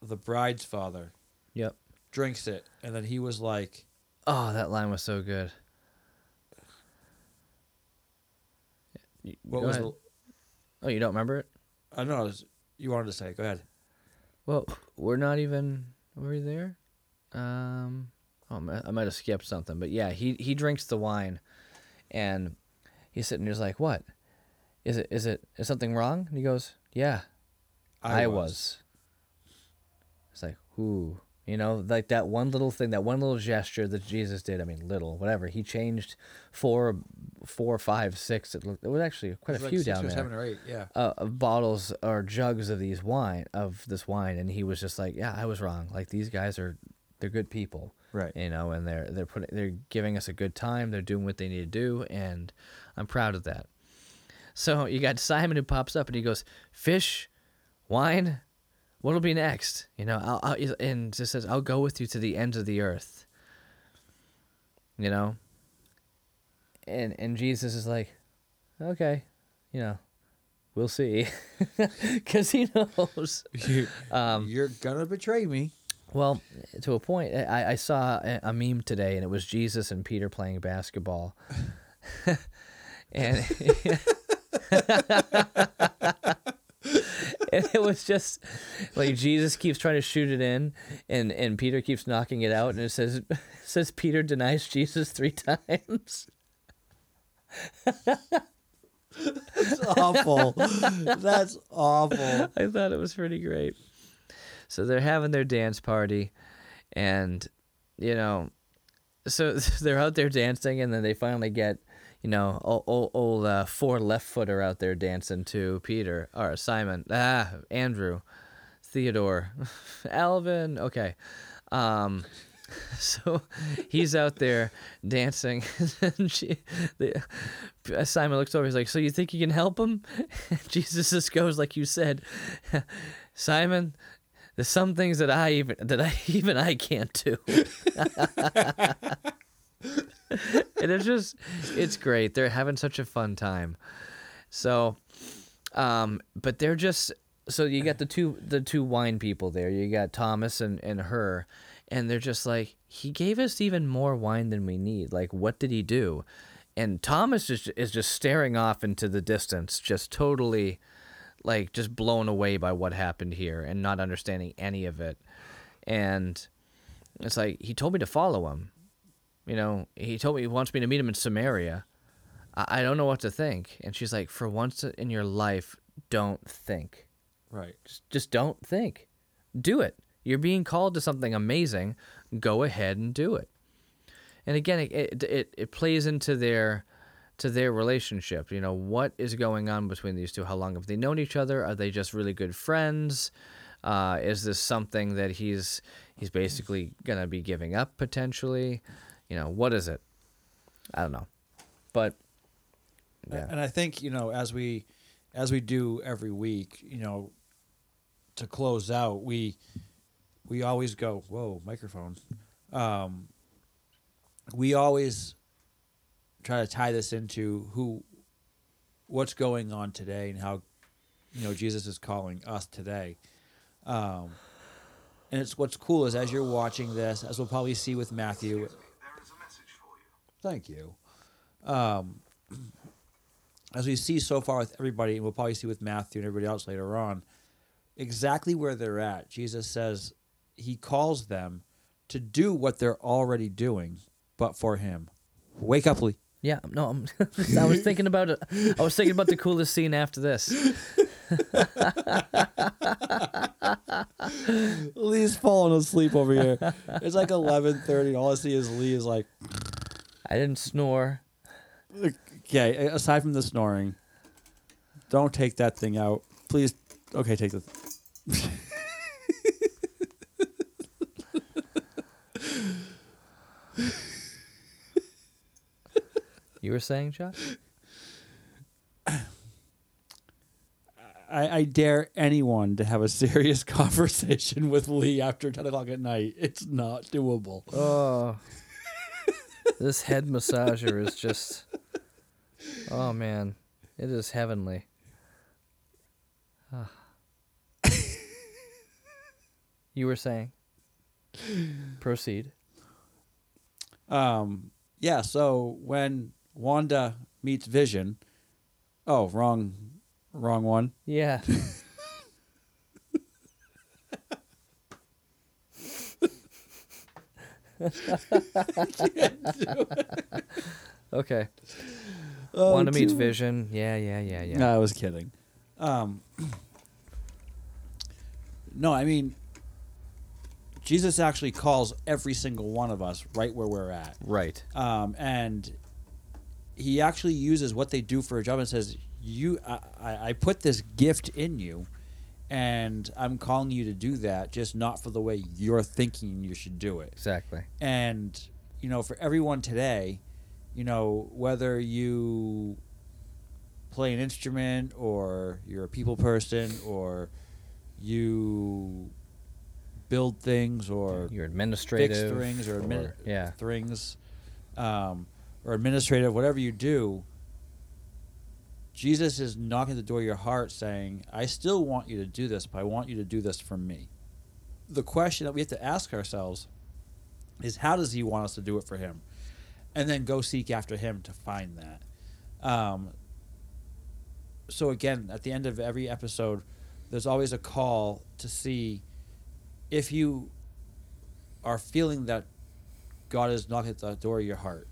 the bride's father Yep. drinks it and then he was like Oh, that line was so good. What was the Oh, you don't remember it? I don't know was- you wanted to say go ahead Well, we're not even. Were we there? Um. Oh, I might have skipped something, but yeah, he he drinks the wine, and he's sitting he's like, "What? Is it? Is it? Is something wrong?" And he goes, "Yeah, I, was. It's like, ooh, You know, like that one little thing, that one little gesture that Jesus did. I mean, little, whatever. He changed four, four, five, six. It, looked, it was actually quite It's a like few six down or there. seven or eight. Yeah. uh, bottles or jugs of these wine of this wine, and he was just like, "Yeah, I was wrong. Like these guys are, they're good people, Right. You know, and they're they're putting they're giving us a good time. They're doing what they need to do, and I'm proud of that. So you got Simon who pops up and he goes, "Fish, wine, what'll be next?" You know, I'll, I'll and just says, "I'll go with you to the ends of the earth." You know. And and Jesus is like, "Okay, you know." We'll see, because he knows. You're, Um, you're gonna betray me. Well, to a point, I, I saw a, a meme today, and it was Jesus and Peter playing basketball, and and it was just like Jesus keeps trying to shoot it in, and and Peter keeps knocking it out, and it says it says Peter denies Jesus three times. That's awful. That's awful. I thought it was pretty great. So they're having their dance party, and you know, so they're out there dancing, and then they finally get, you know, old, old, uh, four left footer out there dancing to Peter or Simon, ah, Andrew, Theodore, Alvin. Okay, um, so he's out there dancing, and she, the, Simon looks over. He's like, "So you think you can help him?" Jesus just goes like you said, Simon. There's some things that I even that I even I can't do. And it's just it's great. They're having such a fun time. So um but they're just so you got the two the two wine people there. You got Thomas and and her and they're just like he gave us even more wine than we need. Like what did he do? And Thomas is is just staring off into the distance, just totally like just blown away by what happened here and not understanding any of it. And it's like he told me to follow him. You know, he told me he wants me to meet him in Samaria. I, I don't know what to think. And she's like, for once in your life, don't think. Right. Just, just don't think. Do it. You're being called to something amazing. Go ahead and do it. And again, it it, it, it plays into their to their relationship. You know, what is going on between these two? How long have they known each other? Are they just really good friends? Uh, is this something that he's he's basically gonna be giving up potentially? You know, what is it? I don't know, but yeah, And I think you know, as we as we do every week, you know, to close out, we we always go, "Whoa, microphone." Um, we always try to tie this into who, what's going on today, and how, you know, Jesus is calling us today. Um, and it's what's cool is as you're watching this, as we'll probably see with Matthew. There is a message for you. Thank you. Um, as we see so far with everybody, and we'll probably see with Matthew and everybody else later on, exactly where they're at. Jesus says he calls them to do what they're already doing, but for him. Wake up, Lee. yeah. No, I'm, I was thinking about it. I was thinking about the coolest scene after this. Lee's falling asleep over here. It's like eleven thirty. All I see is Lee is like, I didn't snore. okay. Aside from the snoring, don't take that thing out, please. Okay, take the. You were saying, Josh? I, I dare anyone to have a serious conversation with Lee after 10 o'clock at night. It's not doable. Oh, this head massager is just. Oh man, it is heavenly. Ah. you were saying. Proceed. Um, yeah, so when Wanda meets Vision, oh, wrong, wrong one. Yeah. Okay. Wanda meets Vision. Yeah, yeah, yeah, yeah. No, I was kidding. Um, no, I mean, Jesus actually calls every single one of us right where we're at. Right. um, and he actually uses what they do for a job and says, "You, I I put this gift in you, and I'm calling you to do that, just not for the way you're thinking you should do it." Exactly. And you know, for everyone today, you know, whether you play an instrument or you're a people person or you build things or You're administrative. fix things or, admin- yeah. things um, or administrative, whatever you do, Jesus is knocking at the door of your heart saying, I still want you to do this, but I want you to do this for me. The question that we have to ask ourselves is how does he want us to do it for him? And then go seek after him to find that. Um, so, again, at the end of every episode, there's always a call to see if you are feeling that God is knocking at the door of your heart,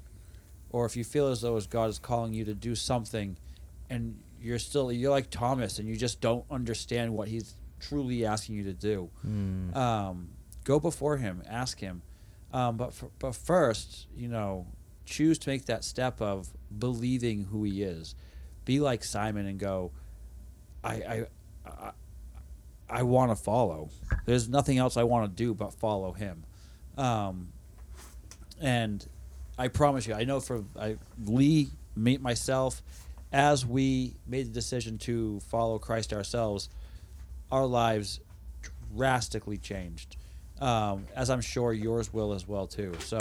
or if you feel as though God is calling you to do something, and you're still you're like Thomas and you just don't understand what He's truly asking you to do, Mm. um, go before Him, ask Him, um, but f- but first, you know, choose to make that step of believing who He is. Be like Simon and go. I I. I I want to follow. There's nothing else I want to do but follow him. Um, and I promise you, I know for I, Lee, me, myself, as we made the decision to follow Christ ourselves, our lives drastically changed. Um, as I'm sure yours will as well too. So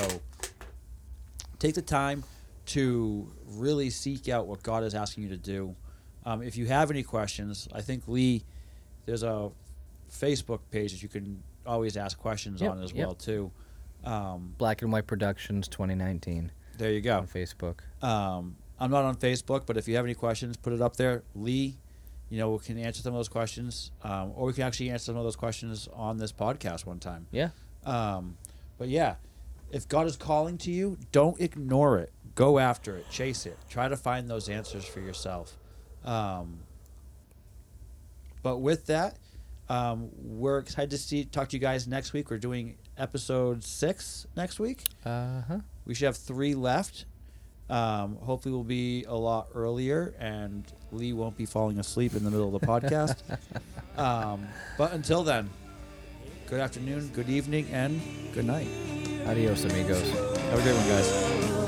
take the time to really seek out what God is asking you to do. Um, if you have any questions, I think Lee, there's a Facebook page that you can always ask questions Yep, on as yep. well too. Um, Black and White Productions 2019 there you go. on Facebook. Um, I'm not on Facebook, but if you have any questions, put it up there. Lee, you know, can answer some of those questions, um, or we can actually answer some of those questions on this podcast one time. Yeah. Um, but yeah, if God is calling to you, don't ignore it. Go after it. Chase it. Try to find those answers for yourself. Um, but with that, um, we're excited to see talk to you guys next week. We're doing episode six next week. Uh huh. We should have three left. Um, hopefully, we'll be a lot earlier, and Lee won't be falling asleep in the middle of the podcast. um, but until then, good afternoon, good evening, and good night. Adios, amigos. Have a great one, guys.